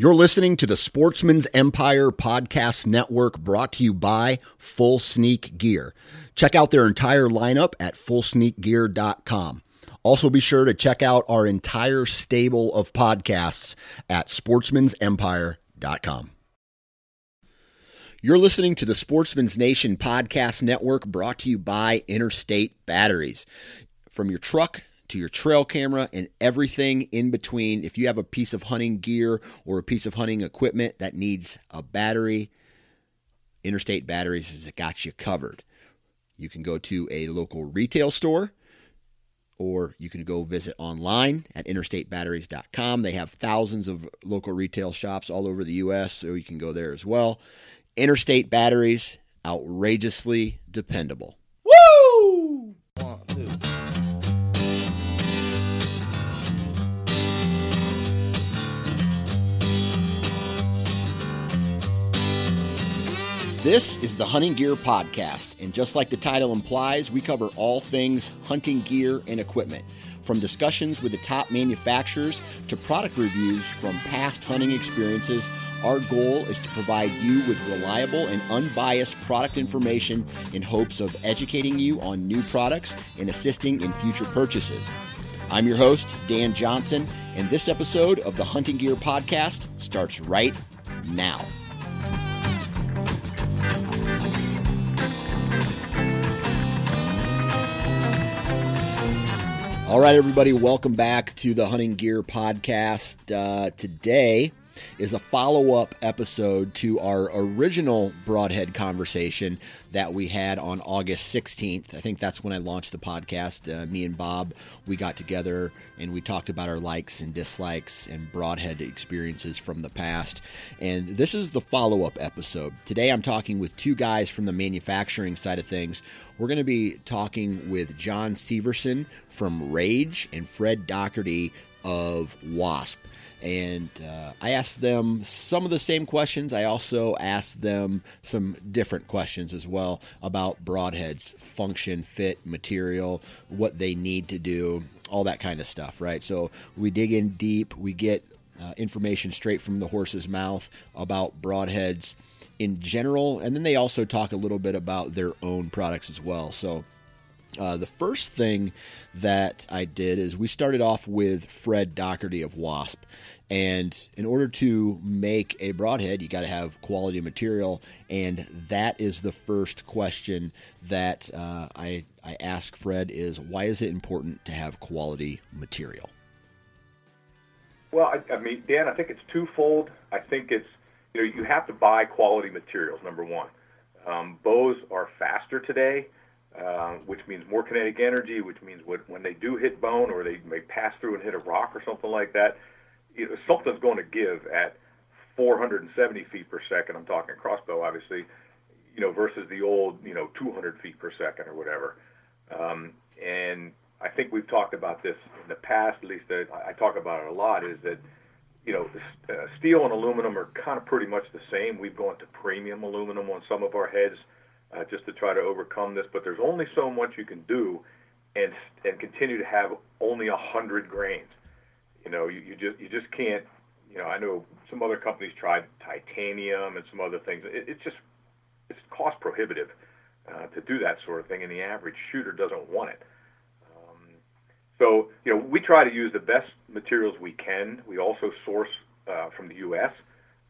You're listening to the Sportsman's Empire Podcast Network brought to you by Full Sneak Gear. Check out their entire lineup at fullsneakgear.com. Also, be sure to check out our entire stable of podcasts at sportsmansempire.com. You're listening to the Sportsman's Nation Podcast Network brought to you by Interstate Batteries. From your truck to your trail camera and everything in between. If you have a piece of hunting gear or a piece of hunting equipment that needs a battery, Interstate Batteries has got you covered. You can go to a local retail store or you can go visit online at interstatebatteries.com. They have thousands of local retail shops all over the U.S., so you can go there as well. Interstate Batteries, outrageously dependable. Woo! One, two. This is the Hunting Gear Podcast, and just like the title implies, we cover all things hunting gear and equipment. From discussions with the top manufacturers to product reviews from past hunting experiences, our goal is to provide you with reliable and unbiased product information in hopes of educating you on new products and assisting in future purchases. I'm your host, Dan Johnson, and this episode of the Hunting Gear Podcast starts right now. All right, everybody, welcome back to the Hunting Gear Podcast. Uh, today is a follow up episode to our original Broadhead conversation that we had on August 16th. I think that's when I launched the podcast. Uh, me and Bob, we got together and we talked about our likes and dislikes and Broadhead experiences from the past. And this is the follow up episode. Today I'm talking with two guys from the manufacturing side of things. We're going to be talking with John Severson from Rage and Fred Doherty of Wasp and uh, I asked them some of the same questions. I also asked them some different questions as well about broadheads, function, fit, material, what they need to do, all that kind of stuff, right? So we dig in deep, we get uh, information straight from the horse's mouth about broadheads in general, and then they also talk a little bit about their own products as well. So uh, the first thing that I did is we started off with Fred Doherty of Wasp. And in order to make a broadhead, you got to have quality material. And that is the first question that uh, I, I ask Fred is why is it important to have quality material? Well, I, I mean, Dan, I think it's twofold. I think it's, you know, you have to buy quality materials, number one. Um, bows are faster today uh, which means more kinetic energy, which means what, when they do hit bone or they may pass through and hit a rock or something like that, you know, something's going to give at 470 feet per second. I'm talking crossbow, obviously, you know, versus the old, you know, 200 feet per second or whatever. Um, and I think we've talked about this in the past. At least I, I talk about it a lot. Is that you know, uh, steel and aluminum are kind of pretty much the same. We've gone to premium aluminum on some of our heads uh, just to try to overcome this. But there's only so much you can do, and and continue to have only a hundred grains. You know, you, you just you just can't. You know, I know some other companies tried titanium and some other things. It, it's just it's cost prohibitive uh, to do that sort of thing, and the average shooter doesn't want it. Um, so, you know, we try to use the best materials we can. We also source uh, from the U.S.,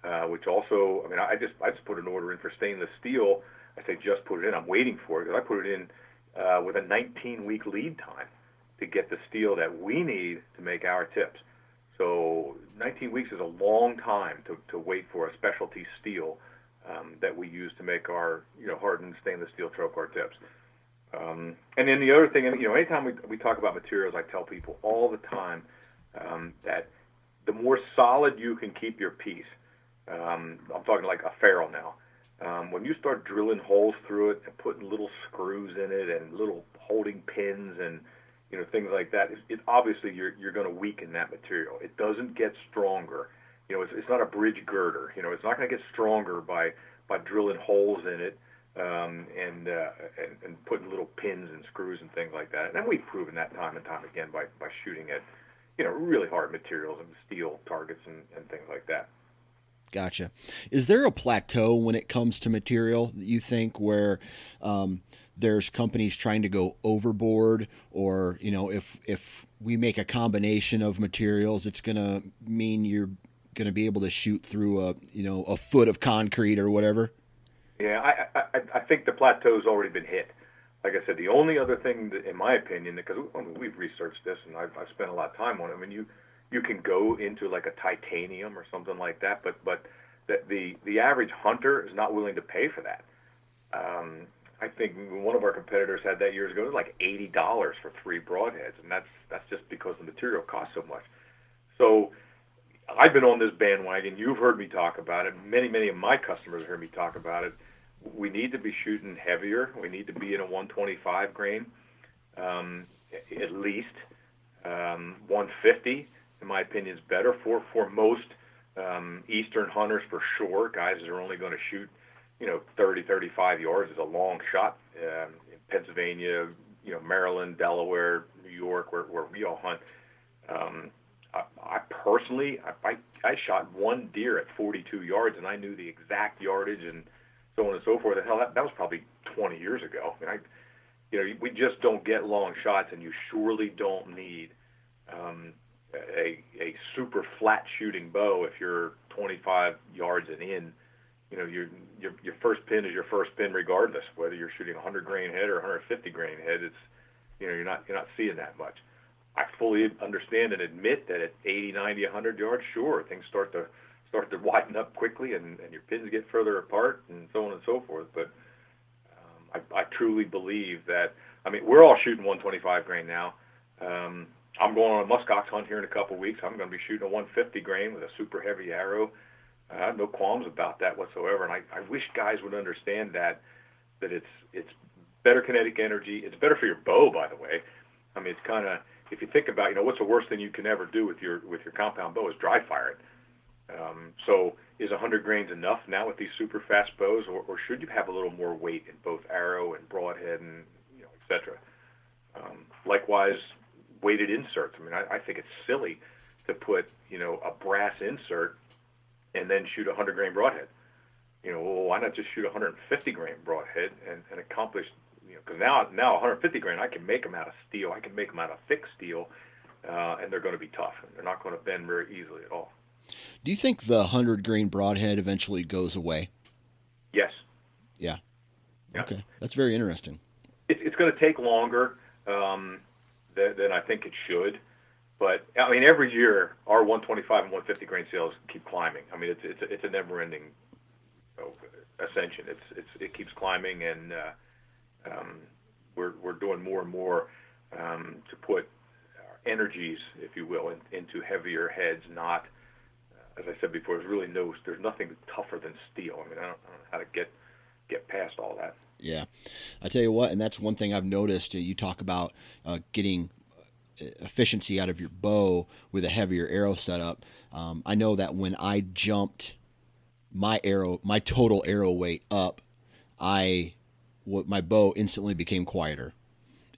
uh, which also, I mean, I just I just put an order in for stainless steel I say just put it in. I'm waiting for it because I put it in uh, with a 19 week lead time to get the steel that we need to make our tips. So 19 weeks is a long time to, to wait for a specialty steel um, that we use to make our you know hardened stainless steel trocar tips. Um, and then the other thing, you know, anytime we, we talk about materials, I tell people all the time um, that the more solid you can keep your piece, um, I'm talking like a ferrule now, um, when you start drilling holes through it and putting little screws in it and little holding pins and you know things like that, it, it obviously you're you're going to weaken that material. It doesn't get stronger. You know, it's, it's not a bridge girder. You know, it's not going to get stronger by by drilling holes in it um, and, uh, and and putting little pins and screws and things like that. And we've proven that time and time again by by shooting at you know really hard materials and steel targets and, and things like that. Gotcha. Is there a plateau when it comes to material that you think where um, there's companies trying to go overboard, or you know, if if we make a combination of materials, it's going to mean you're going to be able to shoot through a you know a foot of concrete or whatever? Yeah, I I, I think the plateau's already been hit. Like I said, the only other thing, that, in my opinion, because we've researched this and I've, I've spent a lot of time on it. I mean, you you can go into like a titanium or something like that, but but the the, the average hunter is not willing to pay for that. Um, I think one of our competitors had that years ago. It was like eighty dollars for three broadheads, and that's that's just because the material costs so much. So I've been on this bandwagon. You've heard me talk about it. Many many of my customers heard me talk about it. We need to be shooting heavier. We need to be in a 125 grain, um, at least um, 150 in my opinion, is better for for most um, eastern hunters for sure. Guys that are only going to shoot, you know, 30, 35 yards is a long shot. Um, in Pennsylvania, you know, Maryland, Delaware, New York, where where we all hunt. Um, I, I personally, I, I I shot one deer at 42 yards, and I knew the exact yardage and so on and so forth. And hell, that, that was probably 20 years ago. I mean, I, you know, we just don't get long shots, and you surely don't need um, a, a super flat shooting bow if you're 25 yards and in. You know, your your your first pin is your first pin regardless whether you're shooting a 100 grain head or 150 grain head. It's you know you're not you're not seeing that much. I fully understand and admit that at 80, 90, 100 yards, sure, things start to start to widen up quickly and, and your pins get further apart and so on and so forth. But um, I, I truly believe that. I mean, we're all shooting 125 grain now. Um, I'm going on a muskox hunt here in a couple of weeks. I'm going to be shooting a 150 grain with a super heavy arrow. I have no qualms about that whatsoever, and I, I wish guys would understand that that it's it's better kinetic energy. It's better for your bow, by the way. I mean, it's kind of if you think about, you know, what's the worst thing you can ever do with your with your compound bow is dry fire it. Um, so is 100 grains enough now with these super fast bows, or, or should you have a little more weight in both arrow and broadhead and you know, etc. Um, likewise, weighted inserts. I mean, I, I think it's silly to put you know a brass insert and then shoot a 100 grain broadhead. You know, well, why not just shoot a 150 grain broadhead and, and accomplish you know because now now 150 grain I can make them out of steel. I can make them out of thick steel, uh, and they're going to be tough. And they're not going to bend very easily at all. Do you think the 100 grain broadhead eventually goes away? Yes. Yeah. yeah. Okay, that's very interesting. It, it's going to take longer. Um, than, than I think it should. But I mean, every year our 125 and 150 grain sales keep climbing. I mean, it's it's it's a never-ending you know, ascension. It's it's it keeps climbing, and uh, um, we're we're doing more and more um, to put energies, if you will, in, into heavier heads. Not, as I said before, there's really no there's nothing tougher than steel. I mean, I don't, I don't know how to get get past all that. Yeah, I tell you what, and that's one thing I've noticed. You talk about uh, getting uh, efficiency out of your bow with a heavier arrow setup. Um, I know that when I jumped my arrow, my total arrow weight up, I what my bow instantly became quieter.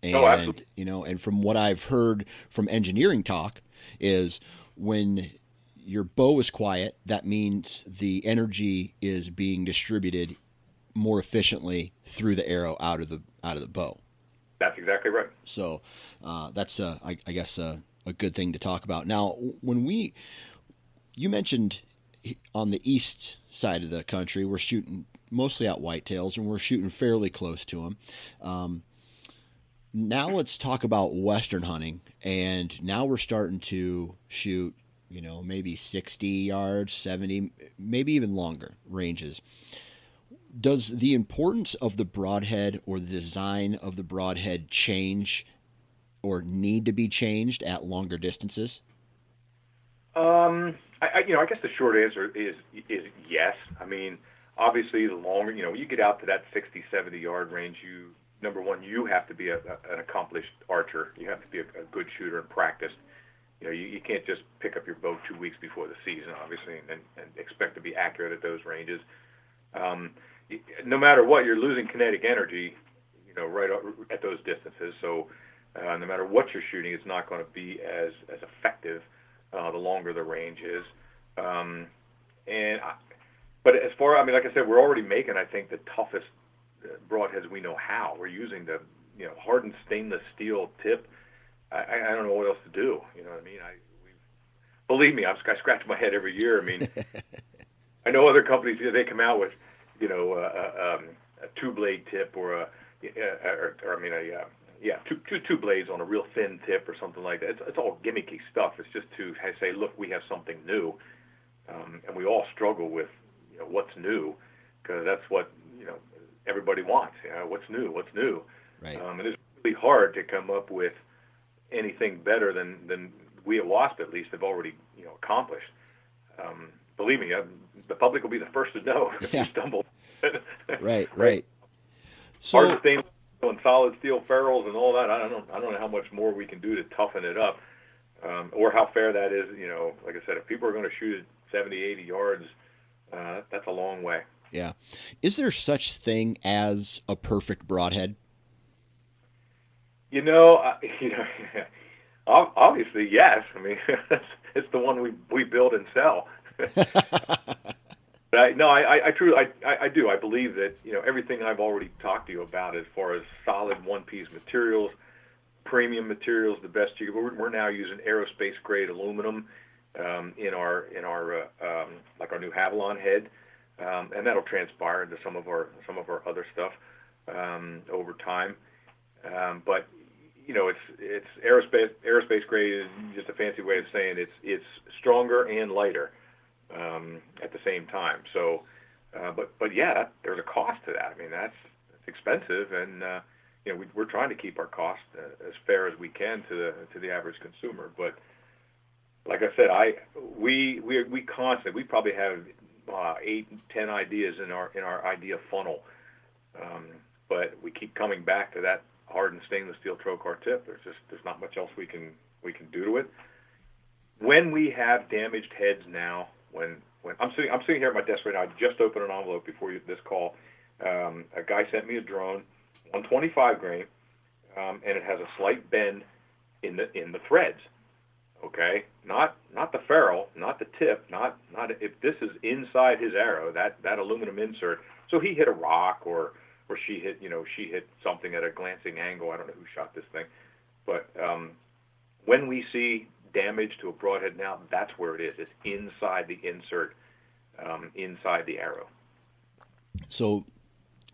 Oh, and oh, you know, and from what I've heard from engineering talk is when your bow is quiet, that means the energy is being distributed more efficiently through the arrow out of the out of the bow. That's exactly right. So uh, that's uh, I, I, guess uh, a good thing to talk about. Now, when we you mentioned on the east side of the country, we're shooting mostly out whitetails, and we're shooting fairly close to them. Um, now let's talk about western hunting, and now we're starting to shoot, you know, maybe sixty yards, seventy, maybe even longer ranges does the importance of the broadhead or the design of the broadhead change or need to be changed at longer distances? Um, I, I, you know, I guess the short answer is is yes. I mean, obviously, the longer you know, you get out to that 60, 70 yard range, you number one, you have to be a, a, an accomplished archer. You have to be a, a good shooter and practiced. You know, you, you can't just pick up your bow two weeks before the season, obviously, and, and expect to be accurate at those ranges. Um, no matter what, you're losing kinetic energy, you know, right at those distances. So uh, no matter what you're shooting, it's not going to be as as effective uh, the longer the range is. Um, and I, but as far I mean, like I said, we're already making I think the toughest uh, broadheads we know how. We're using the you know hardened stainless steel tip. I, I don't know what else to do. You know what I mean? I believe me, I'm, I scratch my head every year. I mean, I know other companies they come out with you know uh, uh um, a two blade tip or a uh, or, or I mean a uh, yeah, two, two, two blades on a real thin tip or something like that. It's, it's all gimmicky stuff. It's just to say, look, we have something new, um, and we all struggle with you know, what's new because that's what you know everybody wants. You know, what's new? What's new? Right. Um, and it's really hard to come up with anything better than than we at Wasp at least have already you know accomplished. Um, believe me, I'm, the public will be the first to know if yeah. you stumble. right, right. So, hard stainless and solid steel ferrules and all that. I don't know. I don't know how much more we can do to toughen it up, um, or how fair that is. You know, like I said, if people are going to shoot it 70, 80 yards, uh, that's a long way. Yeah. Is there such thing as a perfect broadhead? You know, uh, you know, obviously yes. I mean, it's the one we we build and sell. But I, no, I, I truly, I, I do. I believe that you know everything I've already talked to you about, as far as solid one-piece materials, premium materials, the best you. We're, we're now using aerospace grade aluminum um, in our in our uh, um, like our new Havalon head, um, and that'll transpire into some of our some of our other stuff um, over time. Um, but you know, it's it's aerospace aerospace grade is just a fancy way of saying it's it's stronger and lighter um, at the same time. So, uh, but but yeah, that, there's a cost to that. I mean, that's, that's expensive, and uh, you know we, we're trying to keep our cost uh, as fair as we can to the to the average consumer. But like I said, I we we we constantly we probably have uh, eight ten ideas in our in our idea funnel, um, but we keep coming back to that hardened stainless steel trocar tip. There's just there's not much else we can we can do to it. When we have damaged heads now, when when I'm sitting I'm sitting here at my desk right now. I just opened an envelope before you, this call. Um, a guy sent me a drone, 125 grain, um, and it has a slight bend in the in the threads. Okay, not not the ferrule, not the tip, not not if this is inside his arrow, that that aluminum insert. So he hit a rock or or she hit you know she hit something at a glancing angle. I don't know who shot this thing, but um, when we see damage to a broadhead now, that's where it is. It's inside the insert, um, inside the arrow. So,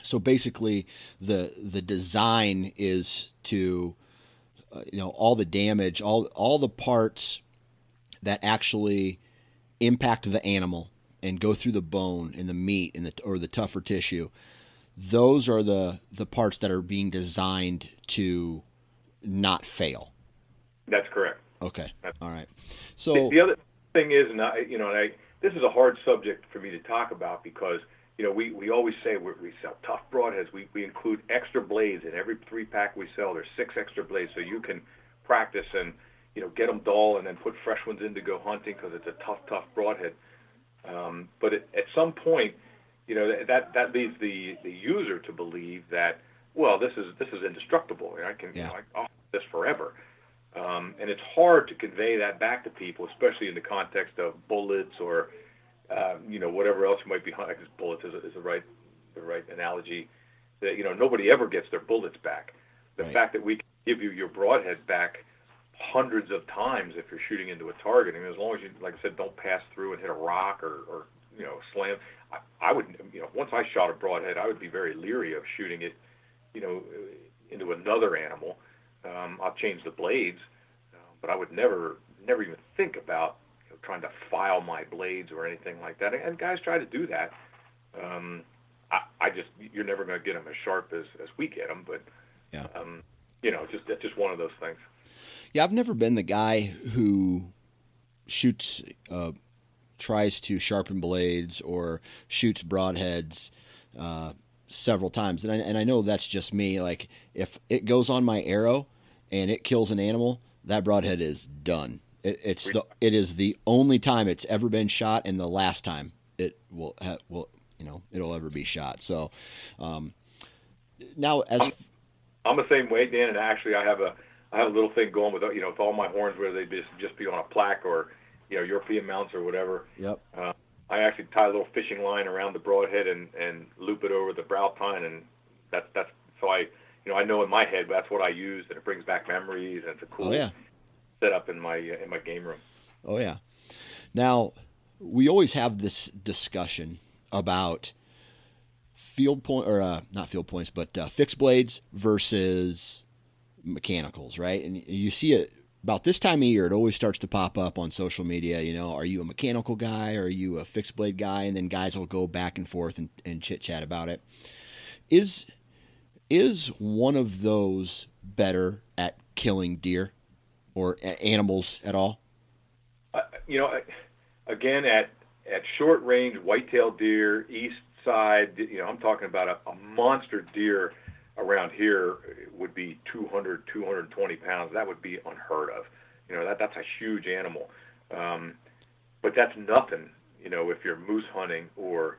so basically, the the design is to, uh, you know, all the damage, all all the parts that actually impact the animal and go through the bone and the meat and the or the tougher tissue. Those are the the parts that are being designed to not fail. That's correct. Okay. All right. So the, the other thing is, and I, you know, and I, this is a hard subject for me to talk about because you know we, we always say we we sell tough broadheads. We we include extra blades in every three pack we sell. There's six extra blades, so you can practice and you know get them dull and then put fresh ones in to go hunting because it's a tough tough broadhead. Um, but it, at some point, you know that that leads the the user to believe that well this is this is indestructible. I can yeah. you know, I, I'll this forever. Um, and it's hard to convey that back to people, especially in the context of bullets or, uh, you know, whatever else you might be hunting. Because bullets is, is the right, the right analogy. That you know, nobody ever gets their bullets back. The right. fact that we can give you your broadhead back hundreds of times if you're shooting into a target, I mean, as long as you, like I said, don't pass through and hit a rock or, or you know, slam. I, I would, you know, once I shot a broadhead, I would be very leery of shooting it, you know, into another animal um, I'll change the blades, uh, but I would never, never even think about you know, trying to file my blades or anything like that. And guys try to do that. Um, I, I just, you're never going to get them as sharp as, as we get them, but, yeah. um, you know, just that's just one of those things. Yeah, I've never been the guy who shoots, uh, tries to sharpen blades or shoots broadheads. Uh, several times, and I, and I know that's just me. Like if it goes on my arrow and it kills an animal, that broadhead is done. It, it's the it is the only time it's ever been shot, and the last time it will ha, will you know it'll ever be shot. So um, now as I'm, I'm the same way, Dan, and actually I have a I have a little thing going with you know with all my horns where they just just be on a plaque or you know European mounts or whatever. Yep. Uh, I actually tie a little fishing line around the broadhead and and loop it over the brow tine, and that's that's so I you know I know in my head that's what I use, and it brings back memories, and it's a cool Oh yeah. setup in my in my game room. Oh yeah. Now, we always have this discussion about field point or uh, not field points, but uh, fixed blades versus mechanicals, right? And you see it about this time of year. It always starts to pop up on social media. You know, are you a mechanical guy? Or are you a fixed blade guy? And then guys will go back and forth and, and chit chat about it. Is is one of those better at killing deer or animals at all? Uh, you know, again at at short range whitetail deer, east side. You know, I'm talking about a, a monster deer around here would be 200, 220 pounds. That would be unheard of. You know, that that's a huge animal. Um, but that's nothing. You know, if you're moose hunting or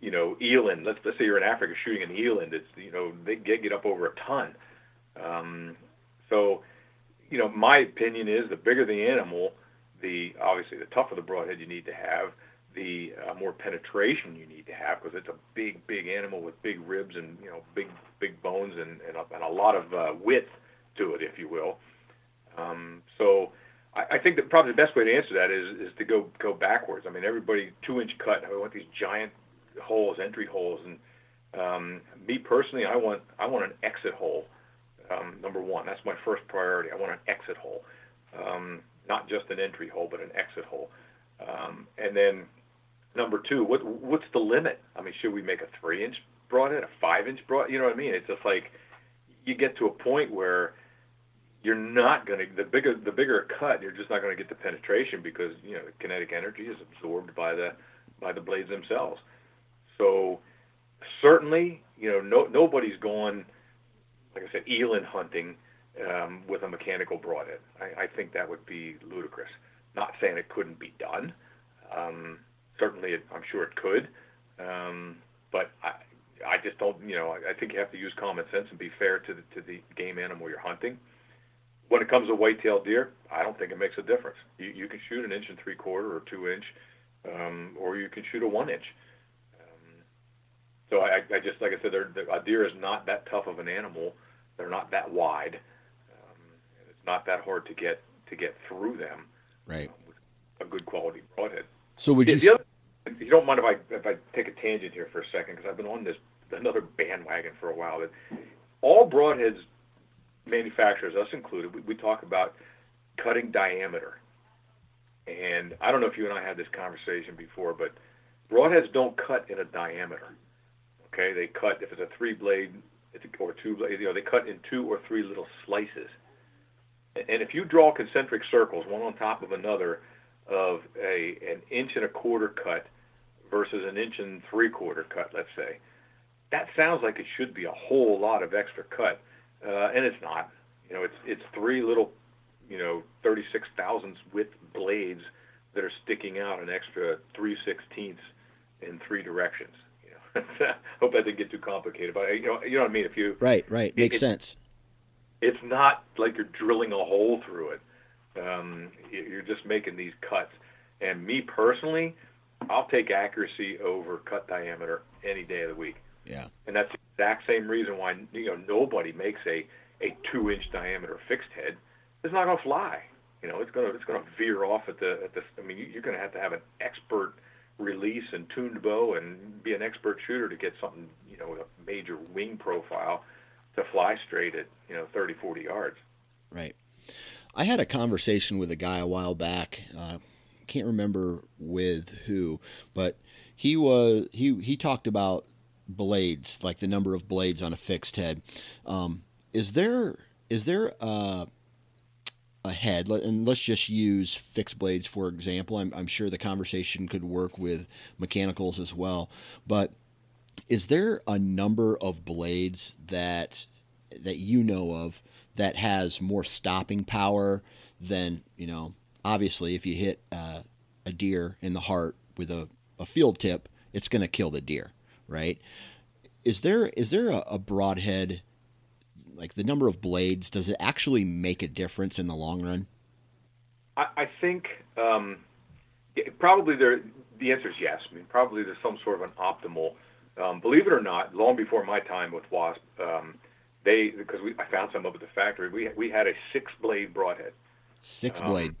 you know, eland. Let's let's say you're in Africa shooting an eland. It's you know they get get up over a ton. Um, so, you know, my opinion is the bigger the animal, the obviously the tougher the broadhead you need to have, the uh, more penetration you need to have because it's a big big animal with big ribs and you know big big bones and and a, and a lot of uh, width to it, if you will. Um, so. I, think that probably the best way to answer that is is to go go backwards. I mean, everybody two inch cut. I want these giant holes, entry holes, and um, me personally, I want I want an exit hole. Um, number one, that's my first priority. I want an exit hole, um, not just an entry hole, but an exit hole. Um, and then number two, what what's the limit? I mean, should we make a three inch broadhead, a five inch broad? You know what I mean? It's just like you get to a point where you're not going to the bigger the bigger cut, you're just not going to get the penetration because you know the kinetic energy is absorbed by the by the blades themselves. So certainly, you know, no, nobody's like I said, eland hunting um, with a mechanical broadhead. I, I think that would be ludicrous. Not saying it couldn't be done. Um, certainly, it, I'm sure it could. Um, but I, I just don't, you know, I, I think you have to use common sense and be fair to the, to the game animal you're hunting. When it comes to white-tailed deer, I don't think it makes a difference. You, you can shoot an inch and three quarter or two inch, um, or you can shoot a one inch. So I, I just, like I said, they're, a deer is not that tough of an animal. They're not that wide. Um, and it's not that hard to get to get through them. Right. um, with a good quality broadhead. So would The- you? the other, if you don't mind if I if I take a tangent here for a second, because I've been on this another bandwagon for a while. That all broadheads manufacturers, us included, we, we talk about cutting diameter. And I don't know if you and I had this conversation before, but broadheads don't cut in a diameter. Okay, they cut if it's a three blade or two blade, you know, they cut in two or three little slices. And if you draw concentric circles, one on top of another, of a an inch and a quarter cut versus an inch and three quarter cut, let's say, that sounds like it should be a whole lot of extra cut, uh, and it's not. You know, it's it's three little, you know, 36 thousandths width blades that are sticking out an extra three sixteenths in three directions. Hope that didn't get too complicated, but you know, you know what I mean. If you Right. Right. Makes it- sense. it's not like you're drilling a hole through it. Um, you're just making these cuts. And me personally, I'll take accuracy over cut diameter any day of the week. Yeah. And that's the exact same reason why you know nobody makes a a two inch diameter fixed head. It's not gonna fly. You know, it's gonna it's gonna veer off at the at the. I mean, you- you're gonna have to have an expert release and tuned bow and be an expert shooter to get something you know with a major wing profile to fly straight at you know 30 40 yards. Right. I had a conversation with a guy a while back. Uh, can't remember with who, but he was he he talked about blades, like the number of blades on a fixed head. Um, is there is there a, a head? let- And let's just use fixed blades for example. I'm, I'm sure the conversation could work with mechanicals as well, but is there a number of blades that that you know of that has more stopping power than you know obviously if you hit uh, a deer in the heart with a, a field tip it's going to kill the deer right is there is there a, a broadhead like the number of blades does it actually make a difference in the long run I, I think um, probably there the answer is yes. I mean, probably there's some sort of an optimal. Um, believe it or not, long before my time with Wasp, um, they because we I found some up at the factory. We we had a six blade broadhead. Six blade.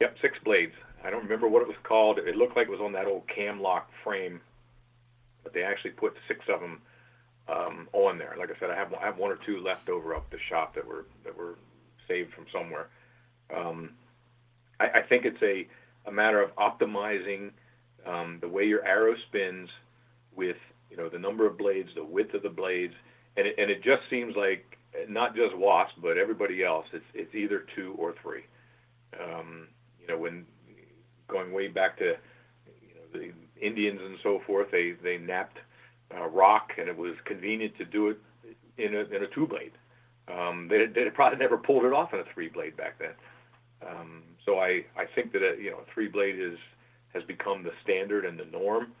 Yep, six blades. I don't remember what it was called. It looked like it was on that old cam lock frame, but they actually put six of them um, on there. Like I said, I have I have one or two left over up the shop that were that were saved from somewhere. Um, I, I think it's a a matter of optimizing um, the way your arrow spins with you know the number of blades, the width of the blades, and it, and it just seems like not just Wasp but everybody else. It's it's either two or three. Um, you know when going way back to you know the Indians and so forth, they they knapped uh, rock, and it was convenient to do it in a in a two blade. Um, they they probably never pulled it off in a three blade back then. Um, so I I think that a, you know a three blade is has become the standard and the norm.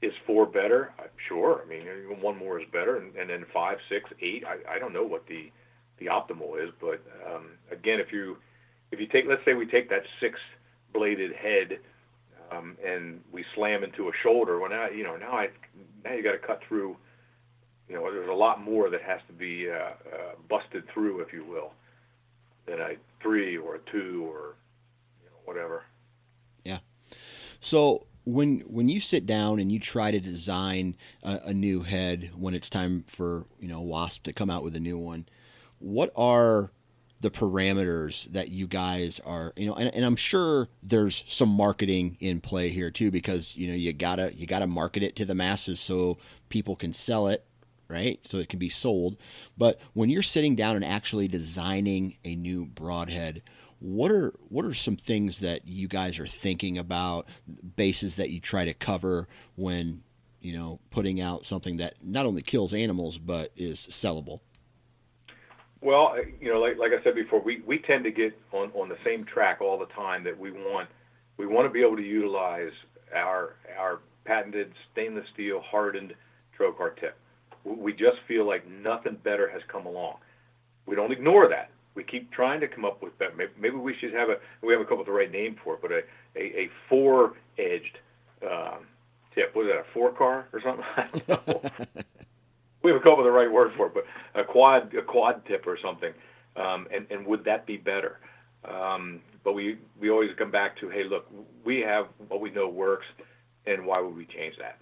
Is four better? I'm sure. I mean, one more is better, and, and then five, six, eight. I, I don't know what the the optimal is, but um, again, if you if you take let's say we take that six bladed head um, and we slam into a shoulder. Well, now you know now I now you got to cut through. You know, there's a lot more that has to be uh, uh, busted through, if you will, than a three or a two or you know, whatever. Yeah. So when when you sit down and you try to design a, a new head when it's time for you know Wasp to come out with a new one, what are the parameters that you guys are you know and, and i'm sure there's some marketing in play here too because you know you gotta you gotta market it to the masses so people can sell it right? So it can be sold. But when you're sitting down and actually designing a new broadhead what are what are some things that you guys are thinking about bases that you try to cover when you know putting out something that not only kills animals but is sellable well, you know, like, like I said before, we, we tend to get on, on the same track all the time that we want we want to be able to utilize our our patented stainless steel hardened trocar tip. We just feel like nothing better has come along. We don't ignore that. We keep trying to come up with better. Maybe, maybe we should have a we haven't come up with the right name for it, but a a, a four edged um, tip. Was that a four car or something? we haven't come up with the right word for it, but a quad a quad tip or something. Um, and and would that be better? Um, but we we always come back to hey look we have what we know works, and why would we change that?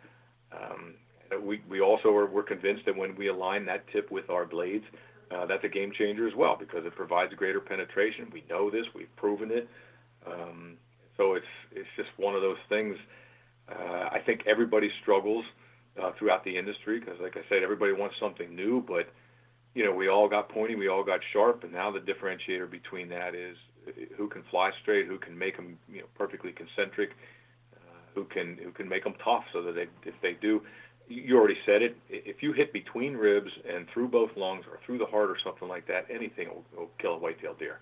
Um, we we also are we're convinced that when we align that tip with our blades, uh, that's a game changer as well because it provides greater penetration. We know this, we've proven it. Um, so it's it's just one of those things. Uh, I think everybody struggles uh, throughout the industry because, like I said, everybody wants something new, but you know, we all got pointy, we all got sharp, and now the differentiator between that is uh, who can fly straight, who can make them, you know, perfectly concentric, uh, who can who can make them tough, so that they, if they do, you already said it. If you hit between ribs and through both lungs or through the heart or something like that, anything will, will kill a white-tailed deer.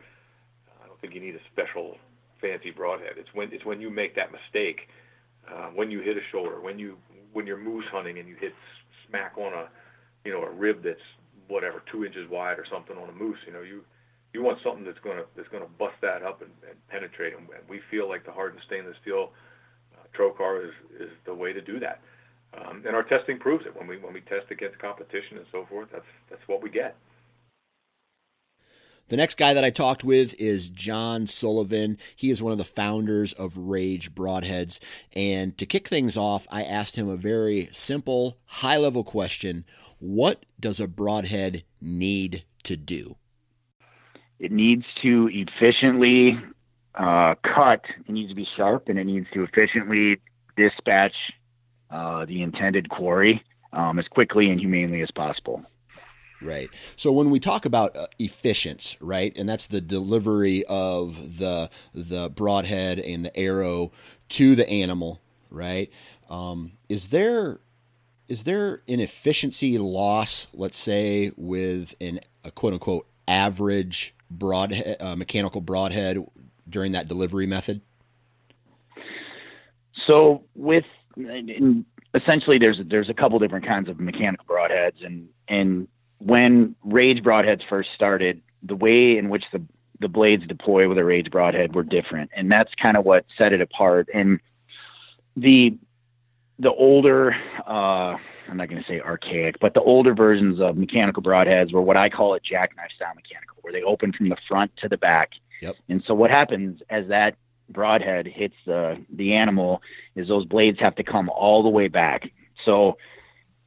I don't think you need a special fancy broadhead. It's when it's when you make that mistake, uh, when you hit a shoulder, when you when you're moose hunting and you hit smack on a you know a rib that's whatever two inches wide or something on a moose, you know you you want something that's to that's to bust that up and, and penetrate them. And we feel like the hardened stainless steel uh, trocar is is the way to do that. Um, and our testing proves it. When we when we test against competition and so forth, that's that's what we get. The next guy that I talked with is John Sullivan. He is one of the founders of Rage Broadheads. And to kick things off, I asked him a very simple, high level question What does a broadhead need to do? It needs to efficiently uh, cut, it needs to be sharp, and it needs to efficiently dispatch uh, the intended quarry um, as quickly and humanely as possible. Right. So when we talk about uh, efficient, right, and that's the delivery of the the broadhead and the arrow to the animal, right? Um, is there is there an efficiency loss, let's say, with an a quote unquote average broadhead uh, mechanical broadhead during that delivery method? So with essentially there's there's a couple different kinds of mechanical broadheads and and when Rage broadheads first started, the way in which the the blades deploy with a Rage broadhead were different, and that's kind of what set it apart. And the the older, uh, I'm not going to say archaic, but the older versions of mechanical broadheads were what I call a jackknife style mechanical, where they open from the front to the back. Yep. And so what happens as that broadhead hits the the animal is those blades have to come all the way back. So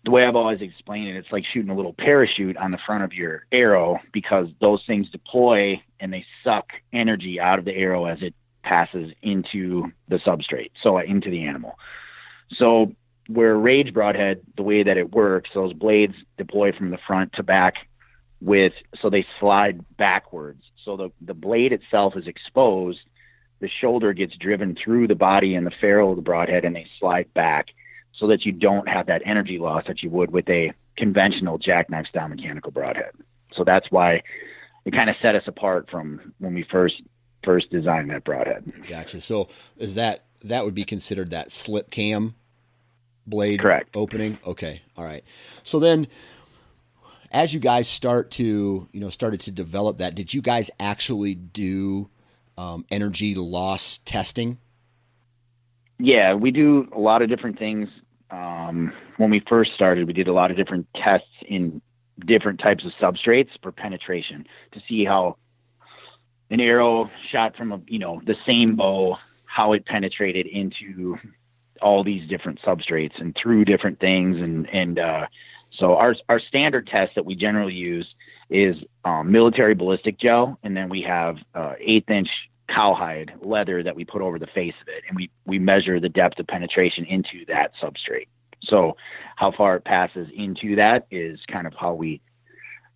the way I've always explained it, it's like shooting a little parachute on the front of your arrow because those things deploy and they suck energy out of the arrow as it passes into the substrate, so uh, into the animal. So where rage broadhead, the way that it works, those blades deploy from the front to back with so they slide backwards. So the, the blade itself is exposed, the shoulder gets driven through the body and the ferrule of the broadhead and they slide back so that you don't have that energy loss that you would with a conventional jackknife style mechanical broadhead. So that's why it kind of set us apart from when we first first designed that broadhead. Gotcha. So is that that would be considered that slip cam blade Correct. opening? Okay. All right. So then as you guys start to, you know, started to develop that, did you guys actually do um, energy loss testing? Yeah, we do a lot of different things. Um, when we first started, we did a lot of different tests in different types of substrates for penetration to see how an arrow shot from a you know the same bow how it penetrated into all these different substrates and through different things. And and uh, so our our standard test that we generally use is um, military ballistic gel. And then we have uh, eighth inch cowhide leather that we put over the face of it and we we measure the depth of penetration into that substrate so how far it passes into that is kind of how we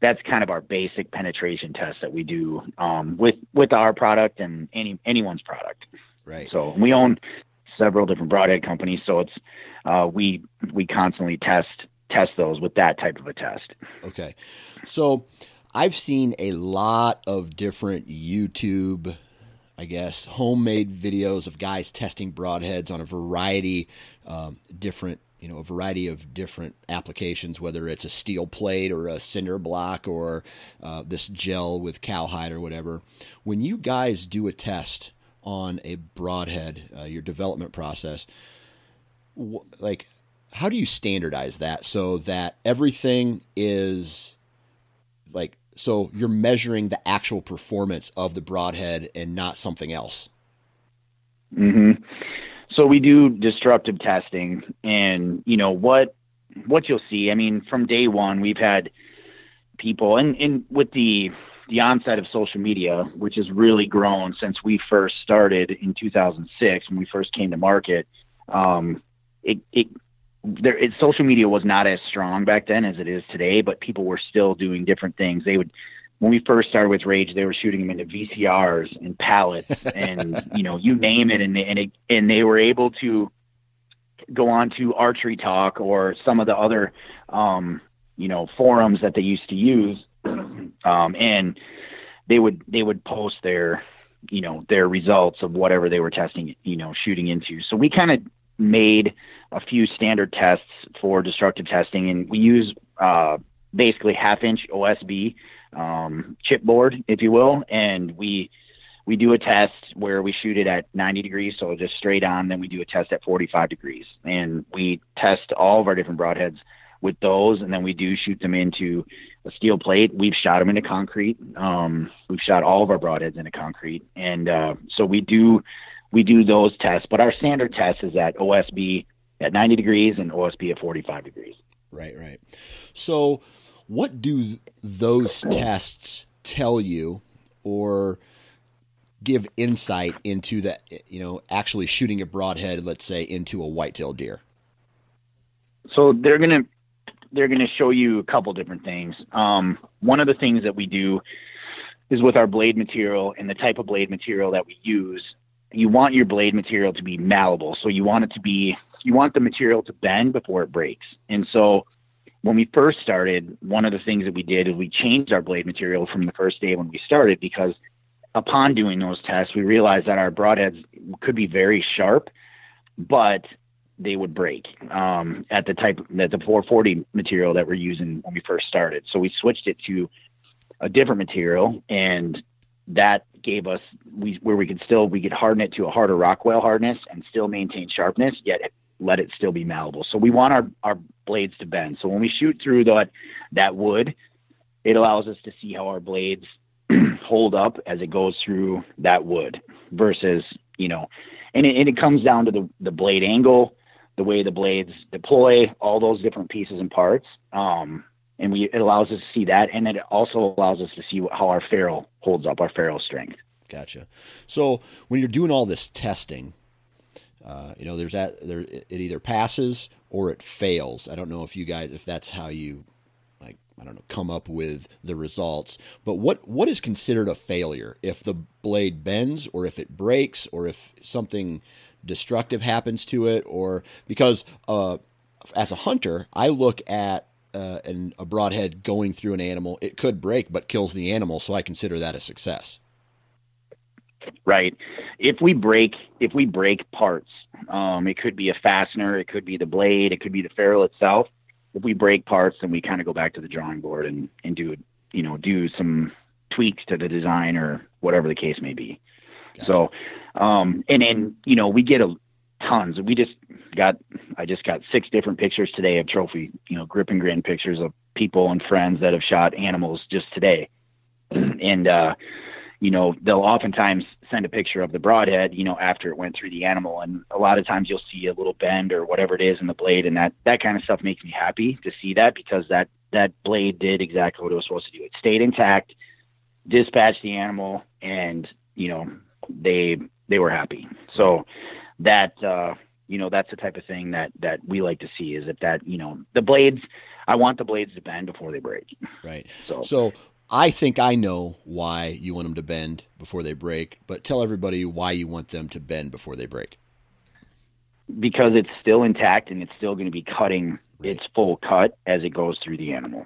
that's kind of our basic penetration test that we do um, with with our product and any anyone's product. Right. So we own several different broadhead companies, so it's uh, we we constantly test test those with that type of a test. Okay. So I've seen a lot of different YouTube, I guess, homemade videos of guys testing broadheads on a variety um, different you know a variety of different applications, whether it's a steel plate or a cinder block or uh, this gel with cowhide or whatever. When you guys do a test on a broadhead, uh, your development process, wh- like how do you standardize that so that everything is like so you're measuring the actual performance of the broadhead and not something else? Mm-hmm. So we do disruptive testing, and you know what what you'll see. I mean, from day one, we've had people, and, and with the the onset of social media, which has really grown since we first started in 2006 when we first came to market. Um, it it there it, social media was not as strong back then as it is today, but people were still doing different things. They would when we first started with Rage, they were shooting them into VCRs and pallets and you know you name it, and they, and it, and they were able to go on to Archery Talk or some of the other um, you know forums that they used to use, um, and they would they would post their you know their results of whatever they were testing you know shooting into. So we kind of made a few standard tests for destructive testing, and we use uh, basically half inch OSB um, chipboard, if you will, and we we do a test where we shoot it at 90 degrees, so just straight on. Then we do a test at 45 degrees, and we test all of our different broadheads with those, and then we do shoot them into a steel plate. We've shot them into concrete. Um, we've shot all of our broadheads into concrete, and uh, so we do we do those tests. But our standard test is at OSB at 90 degrees and OSB at 45 degrees. Right, right. So what do those tests tell you or give insight into that you know actually shooting a broadhead let's say into a white-tailed deer so they're going to they're going to show you a couple different things um, one of the things that we do is with our blade material and the type of blade material that we use you want your blade material to be malleable so you want it to be you want the material to bend before it breaks and so when we first started, one of the things that we did is we changed our blade material from the first day when we started because upon doing those tests, we realized that our broadheads could be very sharp, but they would break um, at the type that the 440 material that we're using when we first started. So we switched it to a different material, and that gave us we where we could still we could harden it to a harder Rockwell hardness and still maintain sharpness, yet let it still be malleable. So we want our, our blades to bend. So when we shoot through that that wood, it allows us to see how our blades hold up as it goes through that wood versus, you know, and it, and it comes down to the, the blade angle, the way the blades deploy, all those different pieces and parts. Um, and we, it allows us to see that. And it also allows us to see how our ferrule holds up, our ferrule strength. Gotcha. So when you're doing all this testing, uh, you know, there's that there it either passes or it fails. I don't know if you guys if that's how you like I don't know come up with the results. But what what is considered a failure if the blade bends or if it breaks or if something destructive happens to it or because uh, as a hunter I look at uh, an, a broadhead going through an animal it could break but kills the animal so I consider that a success right? If we break if we break parts, um, it could be a fastener, it could be the blade, it could be the ferrule itself. If we break parts, then we kind of go back to the drawing board and and do you know do some tweaks to the design or whatever the case may be. Gotcha. So, um, and then you know we get a tons. We just got I just got six different pictures today of trophy, you know, grip and grin pictures of people and friends that have shot animals just today, and uh, you know, they'll oftentimes send a picture of the broadhead, you know, after it went through the animal. And a lot of times you'll see a little bend or whatever it is in the blade. And that, that kind of stuff makes me happy to see that because that, that blade did exactly what it was supposed to do. It stayed intact, dispatched the animal and, you know, they, they were happy. So that, uh, you know, that's the type of thing that, that we like to see is that, that, you know, the blades, I want the blades to bend before they break. Right. So, so I think I know why you want them to bend before they break, but tell everybody why you want them to bend before they break. Because it's still intact and it's still going to be cutting right. its full cut as it goes through the animal.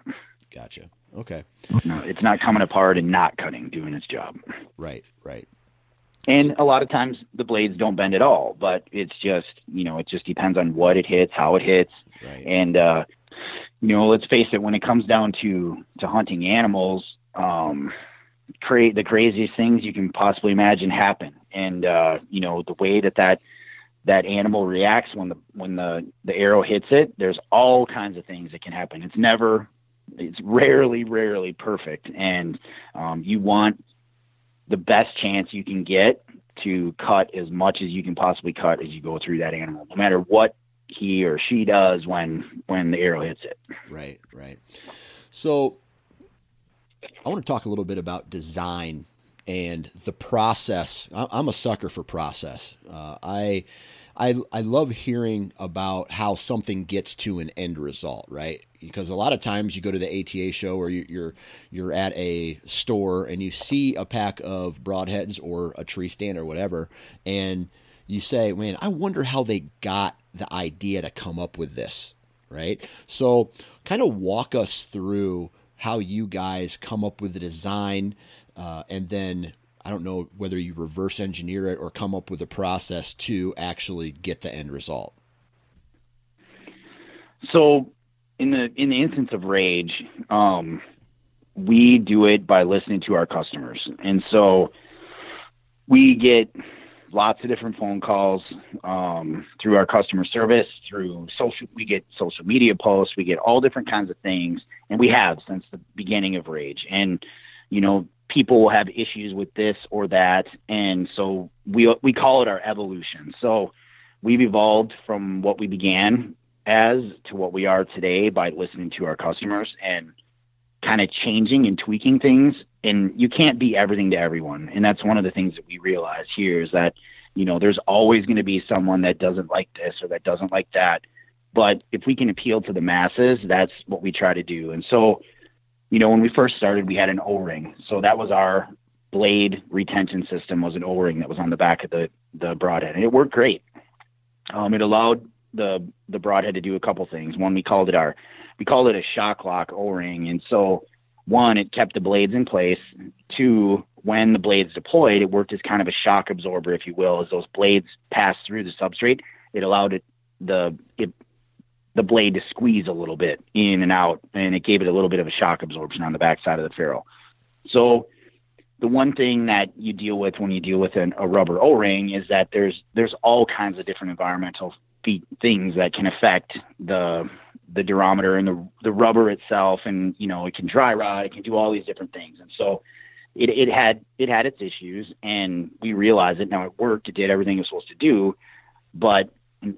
Gotcha. Okay. No, it's not coming apart and not cutting, doing its job. Right, right. And so, a lot of times the blades don't bend at all, but it's just, you know, it just depends on what it hits, how it hits. Right. And, uh, you know, let's face it, when it comes down to to hunting animals, um, create the craziest things you can possibly imagine happen. And uh, you know, the way that that that animal reacts when the when the the arrow hits it, there's all kinds of things that can happen. It's never, it's rarely, rarely perfect, and um, you want the best chance you can get to cut as much as you can possibly cut as you go through that animal, no matter what he or she does when when the arrow hits it. Right, right. So I want to talk a little bit about design and the process. I'm a sucker for process. Uh, I, I, I love hearing about how something gets to an end result, right? Because a lot of times you go to the ATA show or you, you're you're at a store and you see a pack of broadheads or a tree stand or whatever, and you say, "Man, I wonder how they got the idea to come up with this, right? So, kind of walk us through how you guys come up with the design, uh, and then I don't know whether you reverse engineer it or come up with a process to actually get the end result. So, in the in the instance of rage, um, we do it by listening to our customers, and so we get lots of different phone calls um, through our customer service, through social. We get social media posts. We get all different kinds of things, and we have since the beginning of Rage. And you know, people will have issues with this or that, and so we we call it our evolution. So we've evolved from what we began as to what we are today by listening to our customers and kind of changing and tweaking things and you can't be everything to everyone and that's one of the things that we realize here is that you know there's always going to be someone that doesn't like this or that doesn't like that. But if we can appeal to the masses that's what we try to do. And so you know when we first started we had an o-ring. So that was our blade retention system was an o-ring that was on the back of the the broadhead. And it worked great. Um, it allowed the the broadhead to do a couple things. One we called it our we called it a shock lock O-ring. And so one, it kept the blades in place. Two, when the blades deployed, it worked as kind of a shock absorber, if you will, as those blades passed through the substrate. It allowed it the it, the blade to squeeze a little bit in and out, and it gave it a little bit of a shock absorption on the backside of the ferrule. So the one thing that you deal with when you deal with an, a rubber O-ring is that there's there's all kinds of different environmental things that can affect the the durometer and the the rubber itself, and you know it can dry rot, it can do all these different things, and so it it had it had its issues, and we realized it. Now it worked, it did everything it was supposed to do, but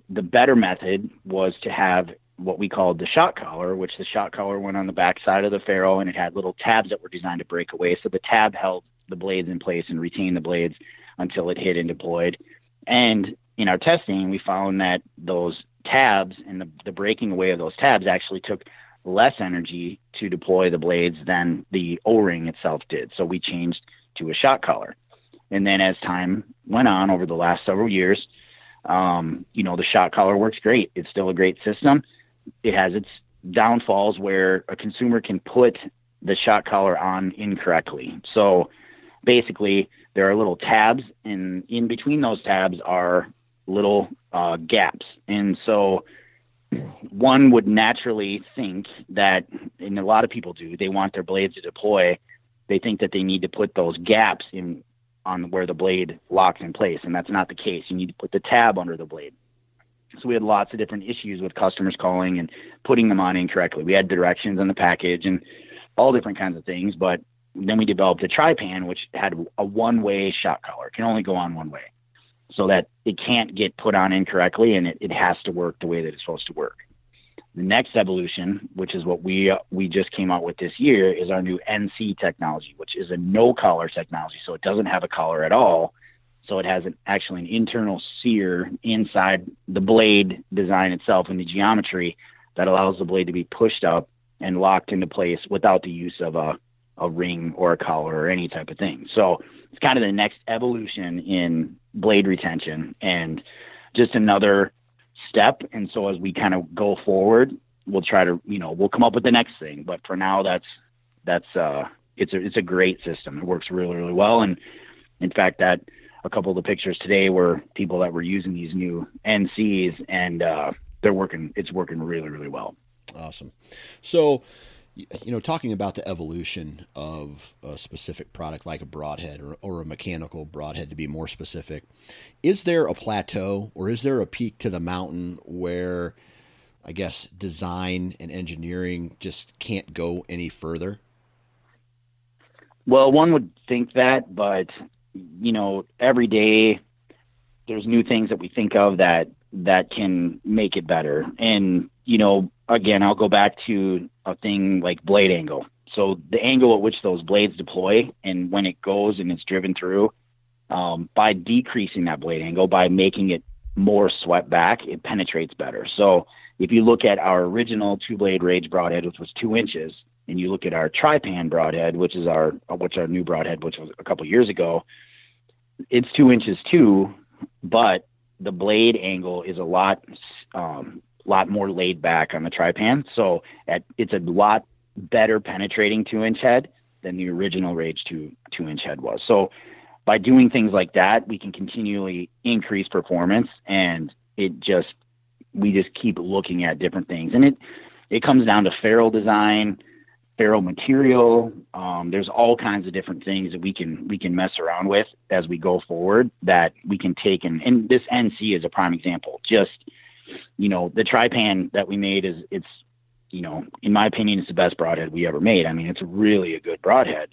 the better method was to have what we called the shock collar, which the shock collar went on the back side of the ferrule, and it had little tabs that were designed to break away. So the tab held the blades in place and retained the blades until it hit and deployed. And in our testing, we found that those tabs and the, the breaking away of those tabs actually took less energy to deploy the blades than the O-ring itself did. So we changed to a shock collar. And then as time went on over the last several years, um, you know, the shock collar works great. It's still a great system. It has its downfalls where a consumer can put the shock collar on incorrectly. So basically, there are little tabs, and in between those tabs are little uh, gaps. And so one would naturally think that, and a lot of people do, they want their blades to deploy. They think that they need to put those gaps in on where the blade locks in place, and that's not the case. You need to put the tab under the blade. So we had lots of different issues with customers calling and putting them on incorrectly. We had directions on the package and all different kinds of things, but then we developed a Trypan, which had a one-way shock collar. It can only go on one way so that it can't get put on incorrectly and it, it has to work the way that it's supposed to work. The next evolution, which is what we uh, we just came out with this year, is our new NC technology, which is a no collar technology. So it doesn't have a collar at all. So it has an actually an internal sear inside the blade design itself and the geometry that allows the blade to be pushed up and locked into place without the use of a a ring or a collar or any type of thing. So it's kind of the next evolution in blade retention and just another step. And so as we kind of go forward, we'll try to, you know, we'll come up with the next thing. But for now, that's, that's, uh, it's a, it's a great system. It works really, really well. And in fact, that a couple of the pictures today were people that were using these new NCs and, uh, they're working, it's working really, really well. Awesome. So, you know, talking about the evolution of a specific product like a broadhead or, or a mechanical broadhead to be more specific, is there a plateau or is there a peak to the mountain where I guess design and engineering just can't go any further? Well, one would think that, but you know, every day there's new things that we think of that that can make it better. And you know, again, I'll go back to a thing like blade angle. So the angle at which those blades deploy and when it goes and it's driven through, um, by decreasing that blade angle, by making it more swept back, it penetrates better. So if you look at our original two blade rage broadhead, which was two inches, and you look at our Trypan broadhead, which is our which our new broadhead, which was a couple years ago, it's two inches too, but the blade angle is a lot um, lot more laid back on the Trypan. So at, it's a lot better penetrating two inch head than the original Rage two two inch head was. So by doing things like that, we can continually increase performance, and it just we just keep looking at different things, and it it comes down to ferrule design, ferrule material. Um, there's all kinds of different things that we can we can mess around with as we go forward that we can take and and this NC is a prime example. Just you know, the Trypan that we made is it's, you know, in my opinion, it's the best broadhead we ever made. I mean, it's really a good broadhead,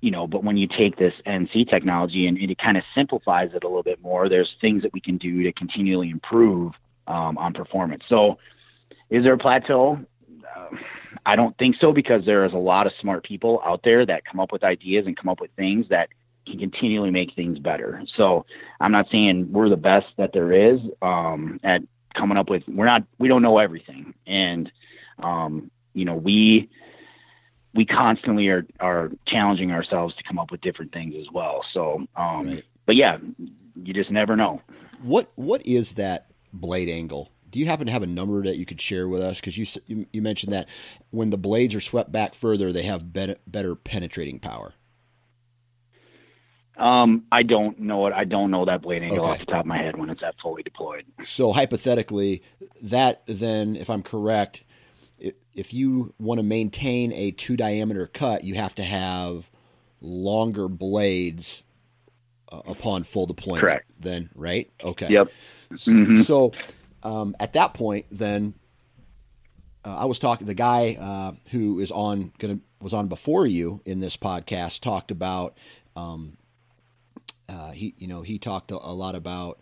you know, but when you take this NC technology and, it kind of simplifies it a little bit more, there's things that we can do to continually improve um, on performance. So is there a plateau? Uh, I don't think so because there is a lot of smart people out there that come up with ideas and come up with things that can continually make things better. So I'm not saying we're the best that there is um, at coming up with we're not we don't know everything. And um, you know we we constantly are are challenging ourselves to come up with different things as well. So um, right. but yeah you just never know. What what is that blade angle? Do you happen to have a number that you could share with us? Because you, you mentioned that when the blades are swept back further they have better, better penetrating power um, I don't know it. I don't know that blade angle okay. off the top of my head when it's at fully deployed. So hypothetically, that then, if I'm correct, if you want to maintain a two diameter cut, you have to have longer blades uh, upon full deployment. Correct. Then, right? Okay. Yep. Mm-hmm. So, um, at that point, then uh, I was talking. The guy uh, who is on gonna was on before you in this podcast talked about. Um, uh, he you know he talked a, a lot about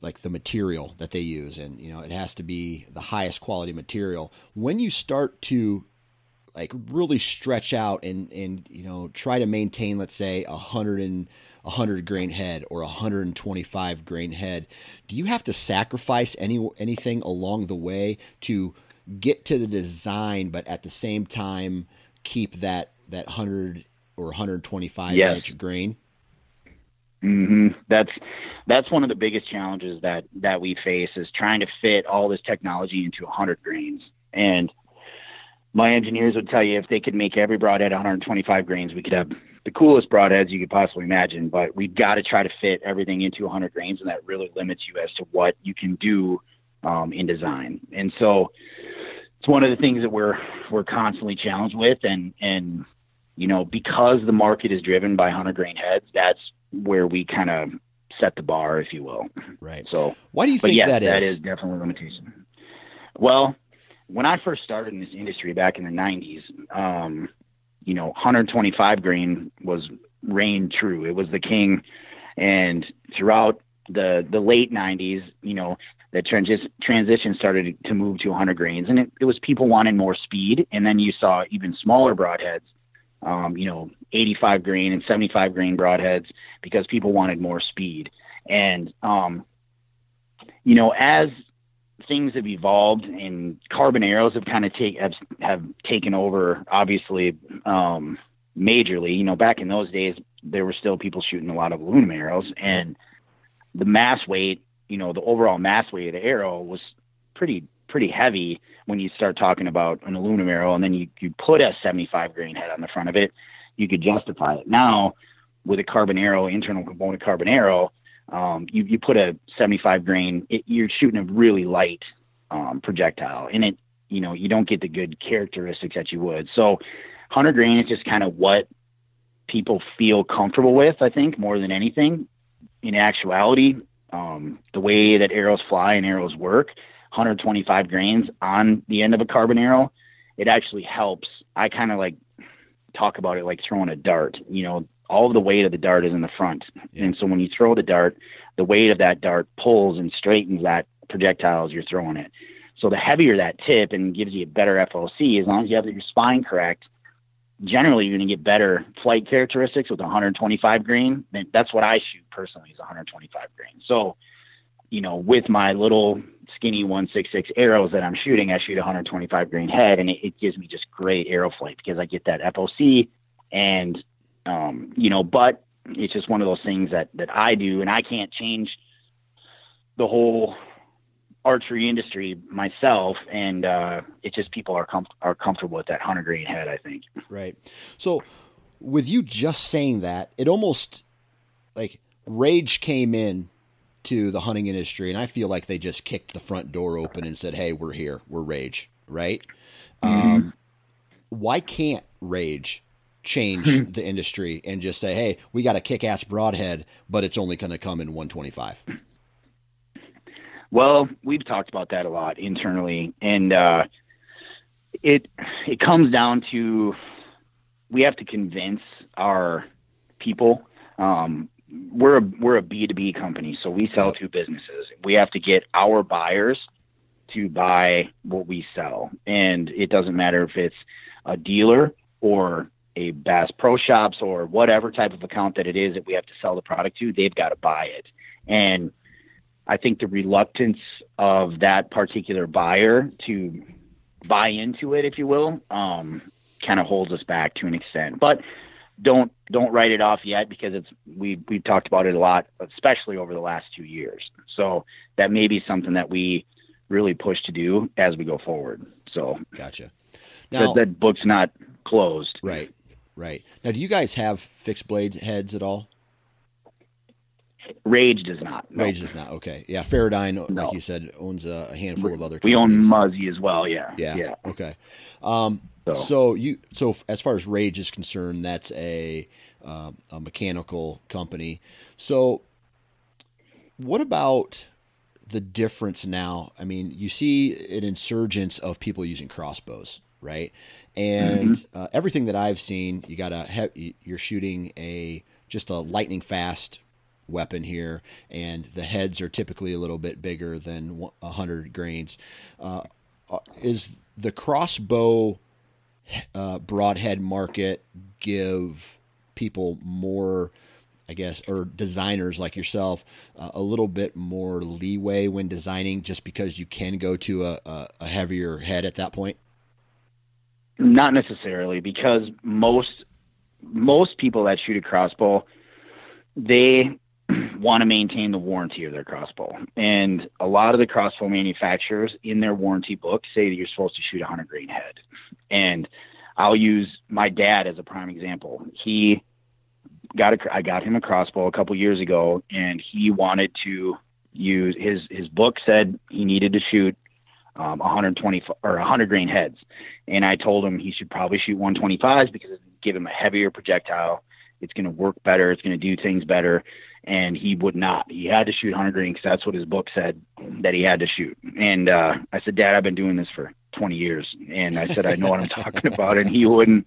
like the material that they use and you know it has to be the highest quality material when you start to like really stretch out and and you know try to maintain let's say a hundred and a hundred grain head or a hundred and twenty five grain head do you have to sacrifice any anything along the way to get to the design but at the same time keep that that hundred or 125 yes. inch grain Mm-hmm. That's that's one of the biggest challenges that that we face is trying to fit all this technology into 100 grains. And my engineers would tell you if they could make every broadhead 125 grains, we could have the coolest broadheads you could possibly imagine. But we've got to try to fit everything into 100 grains, and that really limits you as to what you can do um, in design. And so it's one of the things that we're we're constantly challenged with, and and you know because the market is driven by 100 grain heads, that's where we kind of set the bar, if you will. Right. So why do you think yes, that is? That is definitely a limitation. Well, when I first started in this industry back in the '90s, um, you know, 125 grain was reign true. It was the king, and throughout the the late '90s, you know, the transi- transition started to move to 100 grains, and it, it was people wanting more speed, and then you saw even smaller broadheads um, you know, 85 grain and 75 grain broadheads because people wanted more speed. And, um, you know, as things have evolved and carbon arrows have kind of take have, have taken over, obviously, um, majorly. You know, back in those days, there were still people shooting a lot of aluminum arrows, and the mass weight, you know, the overall mass weight of the arrow was pretty pretty heavy when you start talking about an aluminum arrow and then you, you put a 75 grain head on the front of it, you could justify it. Now, with a carbon arrow, internal component carbon arrow, um, you, you put a 75 grain, it, you're shooting a really light um, projectile, and it, you know, you don't get the good characteristics that you would. So, 100 grain is just kind of what people feel comfortable with, I think, more than anything. In actuality, um, the way that arrows fly and arrows work, 125 grains on the end of a carbon arrow, it actually helps. I kind of like talk about it like throwing a dart. You know, all of the weight of the dart is in the front. Yeah. And so when you throw the dart, the weight of that dart pulls and straightens that projectile as you're throwing it. So the heavier that tip and gives you a better FOC, as long as you have your spine correct, generally you're going to get better flight characteristics with 125 grain. That's what I shoot personally is 125 grain. So you know, with my little skinny 166 arrows that I'm shooting, I shoot 125 grain head, and it, it gives me just great arrow flight because I get that FOC, and um, you know, but it's just one of those things that that I do, and I can't change the whole archery industry myself, and uh, it's just people are com- are comfortable with that 100 grain head. I think. Right. So, with you just saying that, it almost like rage came in to the hunting industry, and I feel like they just kicked the front door open and said, "Hey, we're here. We're Rage." Right? Mm-hmm. Um, why can't Rage change the industry and just say, "Hey, we got a kick-ass broadhead, but it's only going to come in 125"? Well, we've talked about that a lot internally, and uh, it it comes down to we have to convince our people um, we're a, we're a B2B company, so we sell to businesses. We have to get our buyers to buy what we sell. And it doesn't matter if it's a dealer or a Bass Pro Shops or whatever type of account that it is that we have to sell the product to, they've got to buy it. And I think the reluctance of that particular buyer to buy into it, if you will, um, kind of holds us back to an extent. But don't don't write it off yet because it's we we've talked about it a lot, especially over the last two years. So that may be something that we really push to do as we go forward. So gotcha. Now that, that book's not closed. Right, right. Now, do you guys have fixed blades heads at all? Rage does not. No. Rage does not. Okay. Yeah. Feradyne, no. like you said, owns a handful of other. Companies. We own Muzzy as well. Yeah. Yeah. Yeah. Okay. Um, so. so. you so as far as Rage is concerned, that's a uh, a mechanical company. So what about the difference now? I mean, you see an insurgence of people using crossbows, right? And mm-hmm. uh, everything that I've seen, you got a you're shooting a just a lightning fast weapon here, and the heads are typically a little bit bigger than 100 grains. Uh, uh, is the crossbow uh, broadhead market give people more? I guess, or designers like yourself, uh, a little bit more leeway when designing just because you can go to a, a, a heavier head at that point? Not necessarily, because most most people that shoot a crossbow, they want to maintain the warranty of their crossbow. And a lot of the crossbow manufacturers in their warranty book say that you're supposed to shoot a 100 grain head. And I'll use my dad as a prime example. He got a, I got him a crossbow a couple years ago and he wanted to use his, his book said he needed to shoot um, 120 or 100 grain heads. And I told him he should probably shoot 125s because it give him a heavier projectile. It's going to work better. It's going to do things better and he would not. He had to shoot 100 grain because that's what his book said that he had to shoot. And uh, I said, Dad, I've been doing this for 20 years, and I said I know what I'm talking about. And he wouldn't.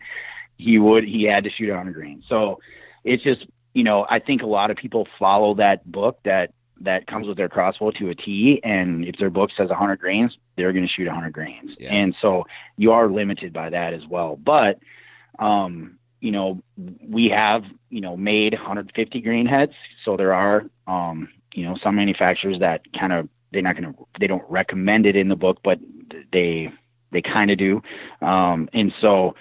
He would. He had to shoot 100 grain. So it's just you know I think a lot of people follow that book that that comes with their crossbow to a T, and if their book says 100 grains, they're going to shoot 100 grains. Yeah. And so you are limited by that as well. But um, you know, we have, you know, made 150 grain heads. So there are, um, you know, some manufacturers that kind of, they're not going to, they don't recommend it in the book, but they, they kind of do. Um, and so,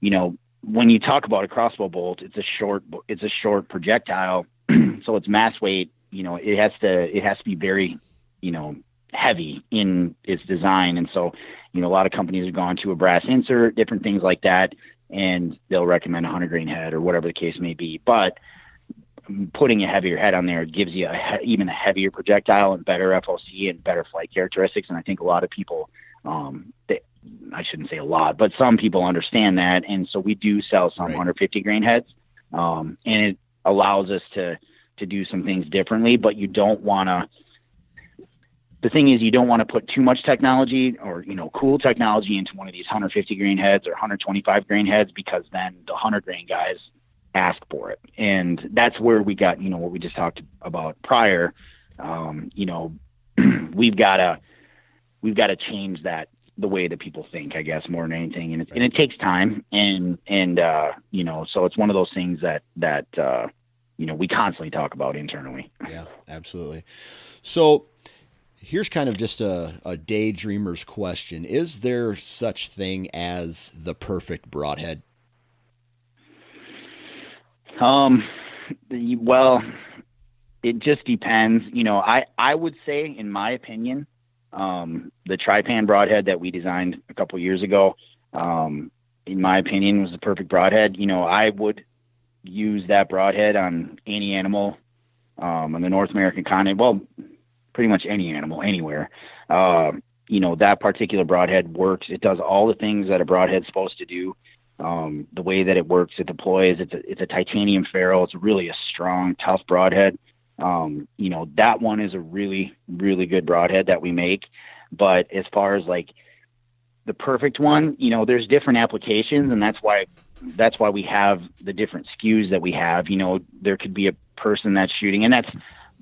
you know, when you talk about a crossbow bolt, it's a short, it's a short projectile. so it's mass weight, you know, it has to, it has to be very, you know, heavy in its design. And so, you know, a lot of companies have gone to a brass insert, different things like that and they'll recommend a 100 grain head or whatever the case may be. But putting a heavier head on there gives you a he- even a heavier projectile and better FOC and better flight characteristics. And I think a lot of people, um, they, I shouldn't say a lot, but some people understand that. And so we do sell some right. 150 grain heads, um, and it allows us to to do some things differently. But you don't want to the thing is you don't want to put too much technology or you know cool technology into one of these 150 grain heads or 125 grain heads because then the 100 grain guys ask for it. And that's where we got you know what we just talked about prior. Um, you know we've got to we've got to change that the way that people think i guess more than anything. And it, and it takes time. And and uh, you know so it's one of those things that that uh, you know we constantly talk about internally. Yeah absolutely. So here's kind of just a, a daydreamer's question. Is there such thing as the perfect broadhead? Um well it just depends. You know i i would say in my opinion um the Trypan broadhead that we designed a couple years ago um in my opinion was the perfect broadhead. You know i would use that broadhead on any animal um on the north american continent. Well pretty much any animal anywhere. Uh, you know, that particular broadhead works. It does all the things that a broadhead's supposed to do. Um, the way that it works, it deploys. It's a, it's a titanium ferrule. It's really a strong, tough broadhead. Um, you know, that one is a really, really good broadhead that we make. But as far as like the perfect one, you know, there's different applications, and that's why that's why we have the different SKUs that we have. You know, there could be a person that's shooting, and that's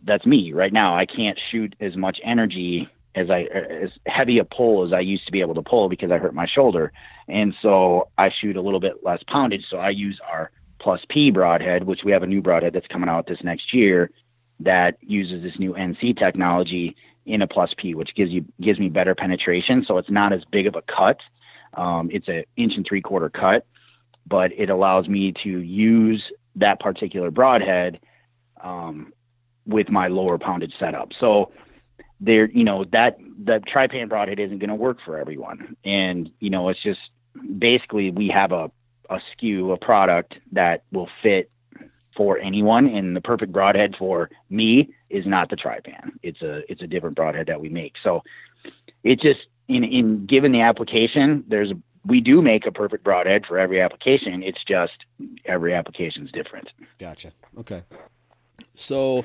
that's me right now. I can't shoot as much energy as I as heavy a pull as I used to be able to pull because I hurt my shoulder, and so I shoot a little bit less poundage. So I use our plus P broadhead, which we have a new broadhead that's coming out this next year that uses this new NC technology in a plus P, which gives you gives me better penetration. So it's not as big of a cut. Um, it's an inch and three quarter cut, but it allows me to use that particular broadhead um, with my lower poundage setup. So there, you know, that that trypan broadhead isn't going to work for everyone. And, you know, it's just basically we have a, a SKU, a product that will fit for anyone. And the perfect broadhead for me is not the trypan. It's a, it's a different broadhead that we make. So it just, in, in given the application, there's a, we do make a perfect broadhead for every application. It's just every application is different. Gotcha. Okay. So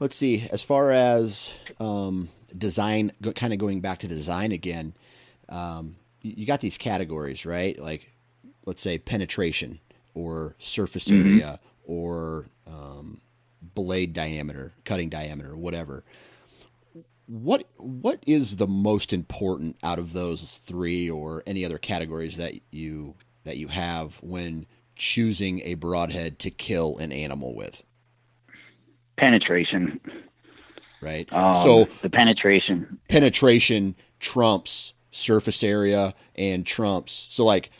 let's see. As far as um, design, go, kind of going back to design again, um, you, you got these categories, right? Like, let's say penetration or surface Mhm. area or um, blade diameter, cutting diameter, whatever. What what is the most important out of those three or any other categories that you that you have when choosing a broadhead to kill an animal with? Penetration. Right. Um, so the penetration. penetration trumps surface area and trumps. So like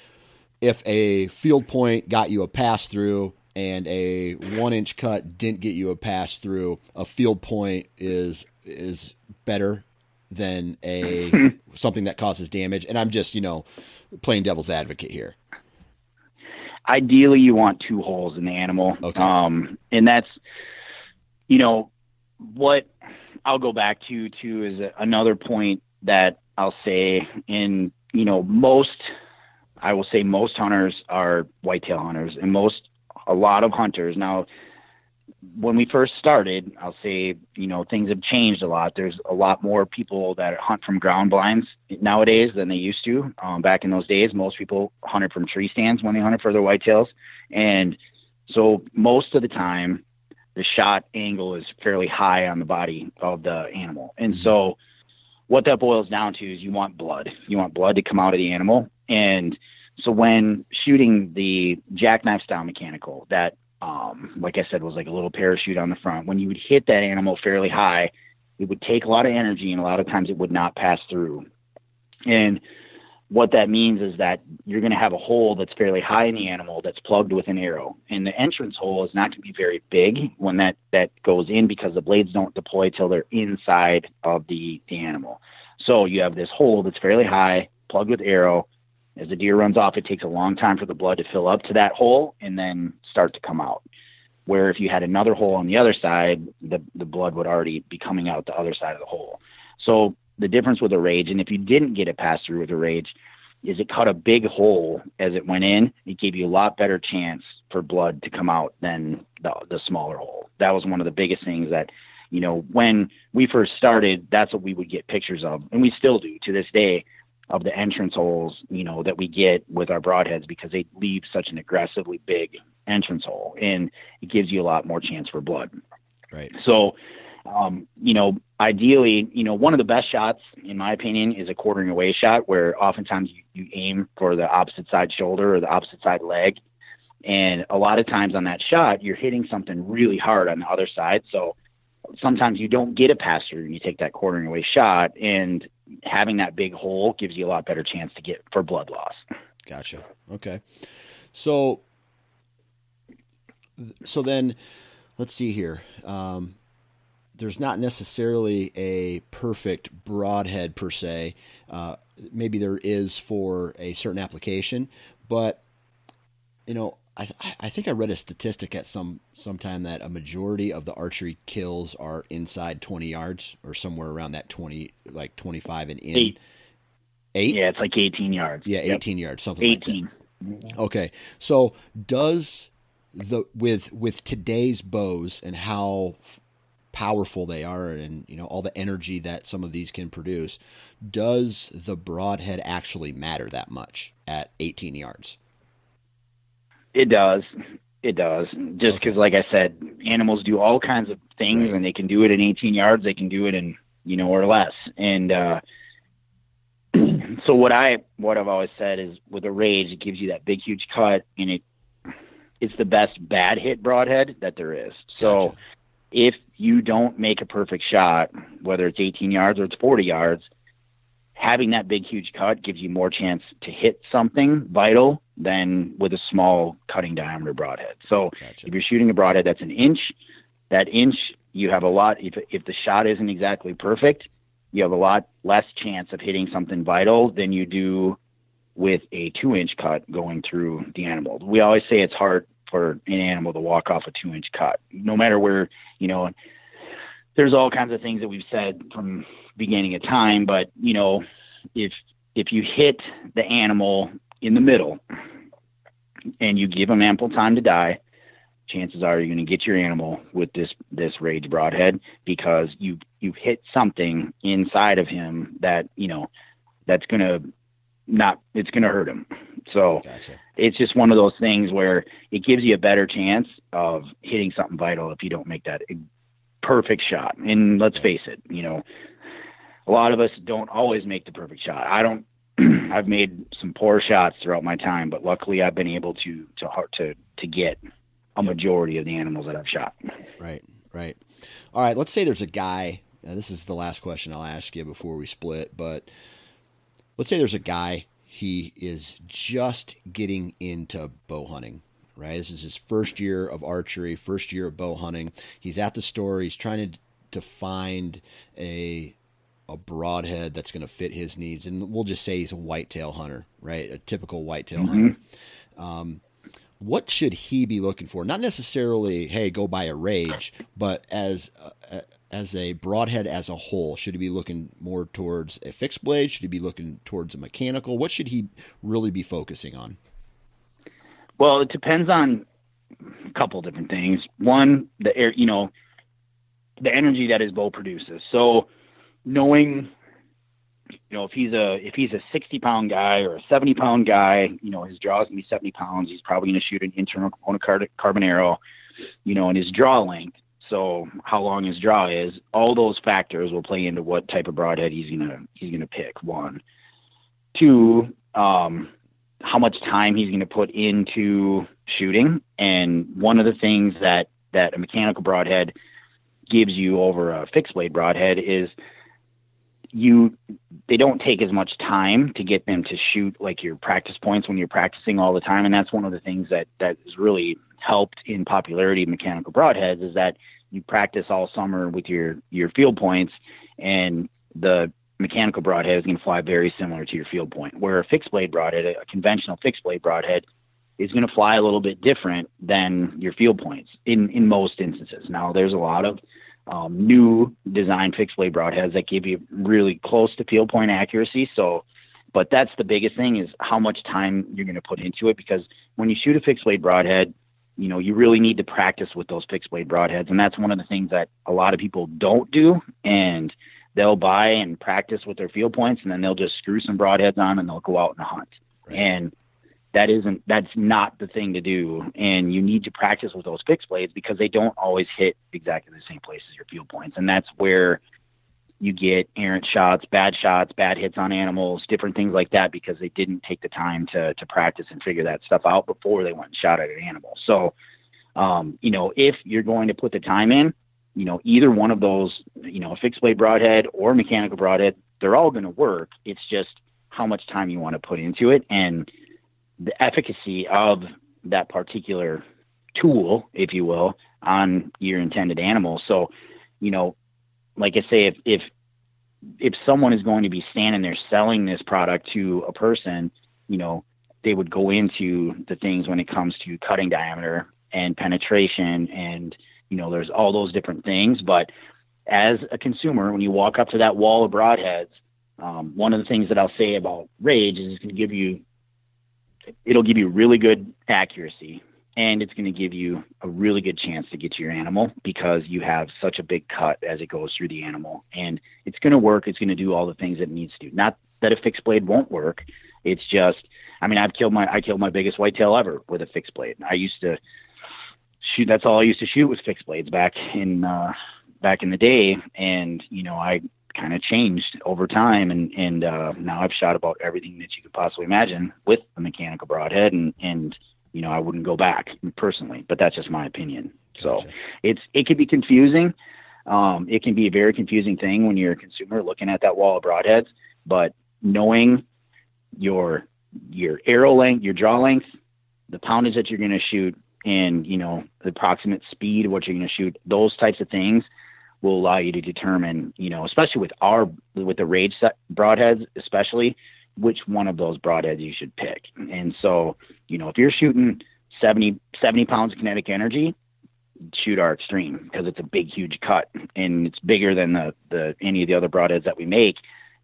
if a field point got you a pass through and a one inch cut didn't get you a pass through, a field point is is better than a something that causes damage. And I'm just, you know, playing devil's advocate here. ideally you want two holes in the animal. Okay. Um, and that's, you know, what I'll go back to too is another point that I'll say in, you know, most, I will say most hunters are whitetail hunters and most, a lot of hunters now, when we first started, I'll say, you know, things have changed a lot. There's a lot more people that hunt from ground blinds nowadays than they used to. Um, back in those days, most people hunted from tree stands when they hunted for their whitetails. And so most of the time, the shot angle is fairly high on the body of the animal. And so what that boils down to is you want blood. You want blood to come out of the animal. And so when shooting the jackknife style mechanical, that um, like I said, was like a little parachute on the front. When you would hit that animal fairly high, it would take a lot of energy, and a lot of times it would not pass through. And what that means is that you're going to have a hole that's fairly high in the animal that's plugged with an arrow, and the entrance hole is not going to be very big when that that goes in because the blades don't deploy till they're inside of the the animal. So you have this hole that's fairly high, plugged with arrow. As the deer runs off, it takes a long time for the blood to fill up to that hole and then start to come out. Where if you had another hole on the other side, the, the blood would already be coming out the other side of the hole. So the difference with a rage, and if you didn't get it passed through with a rage, is it cut a big hole as it went in. It gave you a lot better chance for blood to come out than the, the smaller hole. That was one of the biggest things that, you know, when we first started, that's what we would get pictures of, and we still do to this day of the entrance holes, you know, that we get with our broadheads because they leave such an aggressively big entrance hole and it gives you a lot more chance for blood. Right. So, um, you know, ideally, you know, one of the best shots, in my opinion, is a quartering away shot where oftentimes you, you aim for the opposite side shoulder or the opposite side leg. And a lot of times on that shot, you're hitting something really hard on the other side. So sometimes you don't get a pass through and you take that quartering away shot. And having that big hole gives you a lot better chance to get for blood loss. Gotcha. Okay. So, so then, let's see here. Um, there's not necessarily a perfect broadhead per se. Uh, maybe there is for a certain application, but you know, I, I think I read a statistic at some sometime that a majority of the archery kills are inside 20 yards or somewhere around that 20, like 25 and in. Eight. Eight? Yeah, it's like 18 yards. Yeah, Yep. 18 yards, something like that. 18. Okay. So does the with with today's bows and how powerful they are and you know all the energy that some of these can produce, does the broadhead actually matter that much at 18 yards? It does. It does. Just because, Okay. like I said, animals do all kinds of things, Right. and they can do it in 18 yards. They can do it in you know or less. And uh, so what I what I've always said is with a rage, it gives you that big huge cut, and it it's the best bad hit broadhead that there is. So Gotcha. if you don't make a perfect shot, whether it's 18 yards or it's 40 yards, having that big huge cut gives you more chance to hit something vital than with a small cutting diameter broadhead. So Gotcha. if you're shooting a broadhead that's an inch, that inch you have a lot if if the shot isn't exactly perfect, you have a lot less chance of hitting something vital than you do with a two inch cut going through the animal. We always say it's hard for an animal to walk off a two inch cut, no matter where, you know, there's all kinds of things that we've said from beginning of time, but you know, if if you hit the animal in the middle and you give them ample time to die, chances are you're going to get your animal with this this rage broadhead because you you hit something inside of him that you know that's going to not it's going to hurt him. So gotcha. it's just one of those things where it gives you a better chance of hitting something vital if you don't make that perfect shot. And let's face it, you know, a lot of us don't always make the perfect shot. I don't. I've made some poor shots throughout my time, but luckily I've been able to to to to get a majority of the animals that I've shot. Right, right. All right. Let's say there's a guy. This is the last question I'll ask you before we split, but let's say there's a guy. He is just getting into bow hunting right? This is his first year of archery, first year of bow hunting. He's at the store. He's trying to to find a a broadhead that's going to fit his needs, and we'll just say he's a whitetail hunter, right? A typical whitetail mm-hmm. hunter. Um, what should he be looking for? Not necessarily, hey, go buy a rage, but as uh, as a broadhead as a whole, should he be looking more towards a fixed blade? Should he be looking towards a mechanical? What should he really be focusing on? Well, it depends on a couple different things. One, the air, you know, the energy that his bow produces. So, knowing, you know, if he's a if he's a sixty pound guy or a seventy pound guy, you know, his draw is gonna be seventy pounds. He's probably gonna shoot an internal component carbon arrow, you know, and his draw length. So how long his draw is, all those factors will play into what type of broadhead he's gonna he's gonna pick. One, two, um, how much time he's to put into shooting. And one of the things that that a mechanical broadhead gives you over a fixed blade broadhead is you they don't take as much time to get them to shoot like your practice points when you're practicing all the time and that's one of the things that that has really helped in popularity of mechanical broadheads is that you practice all summer with your your field points and the mechanical broadhead is going to fly very similar to your field point, where a fixed blade broadhead, a conventional fixed blade broadhead, is going to fly a little bit different than your field points in, in most instances. Now, there's a lot of um, new design fixed blade broadheads that give you really close to field point accuracy. So, but that's the biggest thing is how much time you're going to put into it because when you shoot a fixed blade broadhead, you know, you really need to practice with those fixed blade broadheads. And that's one of the things that a lot of people don't do. And they'll buy and practice with their field points and then they'll just screw some broadheads on and they'll go out and hunt. Right. And that isn't that's not the thing to do. And you need to practice with those fixed blades because they don't always hit exactly the same place as your field points. And that's where you get errant shots, bad shots, bad hits on animals, different things like that because they didn't take the time to to practice and figure that stuff out before they went and shot at an animal. So um, you know, if you're going to put the time in, you know, either one of those, you know, a fixed blade broadhead or mechanical broadhead, they're all going to work. It's just how much time you want to put into it and the efficacy of that particular tool, if you will, on your intended animal. So, you know, like I say, if if if someone is going to be standing there selling this product to a person, you know, they would go into the things when it comes to cutting diameter and penetration and you know, there's all those different things. But as a consumer, when you walk up to that wall of broadheads, um, one of the things that I'll say about Rage is it's going to give you, it'll give you really good accuracy and it's going to give you a really good chance to get to your animal because you have such a big cut as it goes through the animal and it's going to work. It's going to do all the things it needs to. Not that a fixed blade won't work. It's just, I mean, I've killed my, I killed my biggest whitetail ever with a fixed blade. I used to, shoot. That's all I used to shoot was fixed blades back in uh, back in the day, and you know I kind of changed over time, and and uh, now I've shot about everything that you could possibly imagine with a mechanical broadhead, and and you know I wouldn't go back personally, but that's just my opinion. Gotcha. So it's it can be confusing. Um, it can be a very confusing thing when you're a consumer looking at that wall of broadheads, but knowing your your arrow length, your draw length, the poundage that you're going to shoot, and you know the approximate speed of what you're going to shoot those types of things will allow you to determine you know especially with our with the rage set broadheads especially which one of those broadheads you should pick and so you know if you're shooting 70 70 pounds of kinetic energy shoot our extreme because it's a big huge cut and it's bigger than the the any of the other broadheads that we make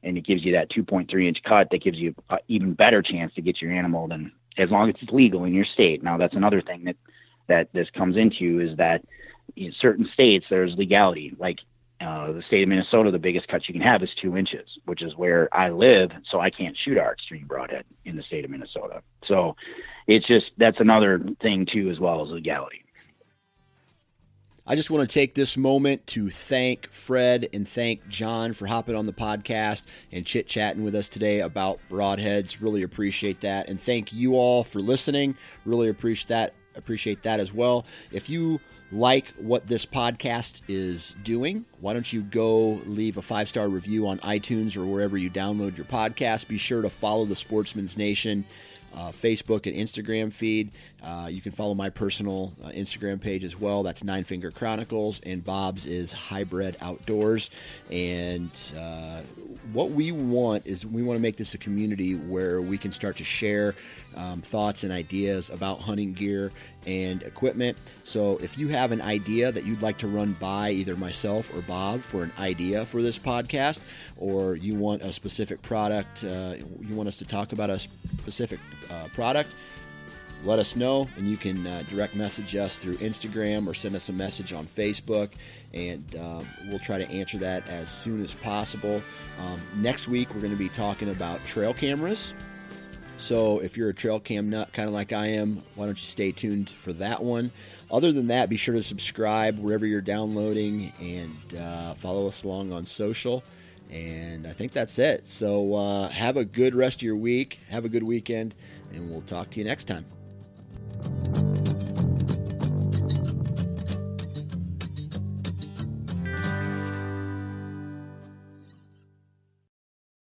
and it gives you that 2.3 inch cut that gives you an even better chance to get your animal than as long as it's legal in your state. Now that's another thing that that this comes into is that in certain states there's legality. Like uh, the state of Minnesota, the biggest cut you can have is two inches, which is where I live, so I can't shoot our extreme broadhead in the state of Minnesota. So it's just that's another thing too, as well as legality. I just want to take this moment to thank Fred and thank John for hopping on the podcast and chit chatting with us today about broadheads. Really appreciate that. And thank you all for listening. Really appreciate that. Appreciate that as well. If you like what this podcast is doing, why don't you go leave a five star review on iTunes or wherever you download your podcast? Be sure to follow the Sportsman's Nation uh, Facebook and Instagram feed. Uh, you can follow my personal uh, Instagram page as well. That's Nine Finger Chronicles, and Bob's is Hybrid Outdoors. And uh, what we want is we want to make this a community where we can start to share um, thoughts and ideas about hunting gear and equipment. So if you have an idea that you'd like to run by either myself or Bob for an idea for this podcast, or you want a specific product, uh, you want us to talk about a specific uh, product, let us know and you can uh, direct message us through Instagram or send us a message on Facebook and um, we'll try to answer that as soon as possible. Um, next week, we're going to be talking about trail cameras. So if you're a trail cam nut, kind of like I am, why don't you stay tuned for that one? Other than that, be sure to subscribe wherever you're downloading and uh, follow us along on social. And I think that's it. So uh, have a good rest of your week. Have a good weekend, and we'll talk to you next time.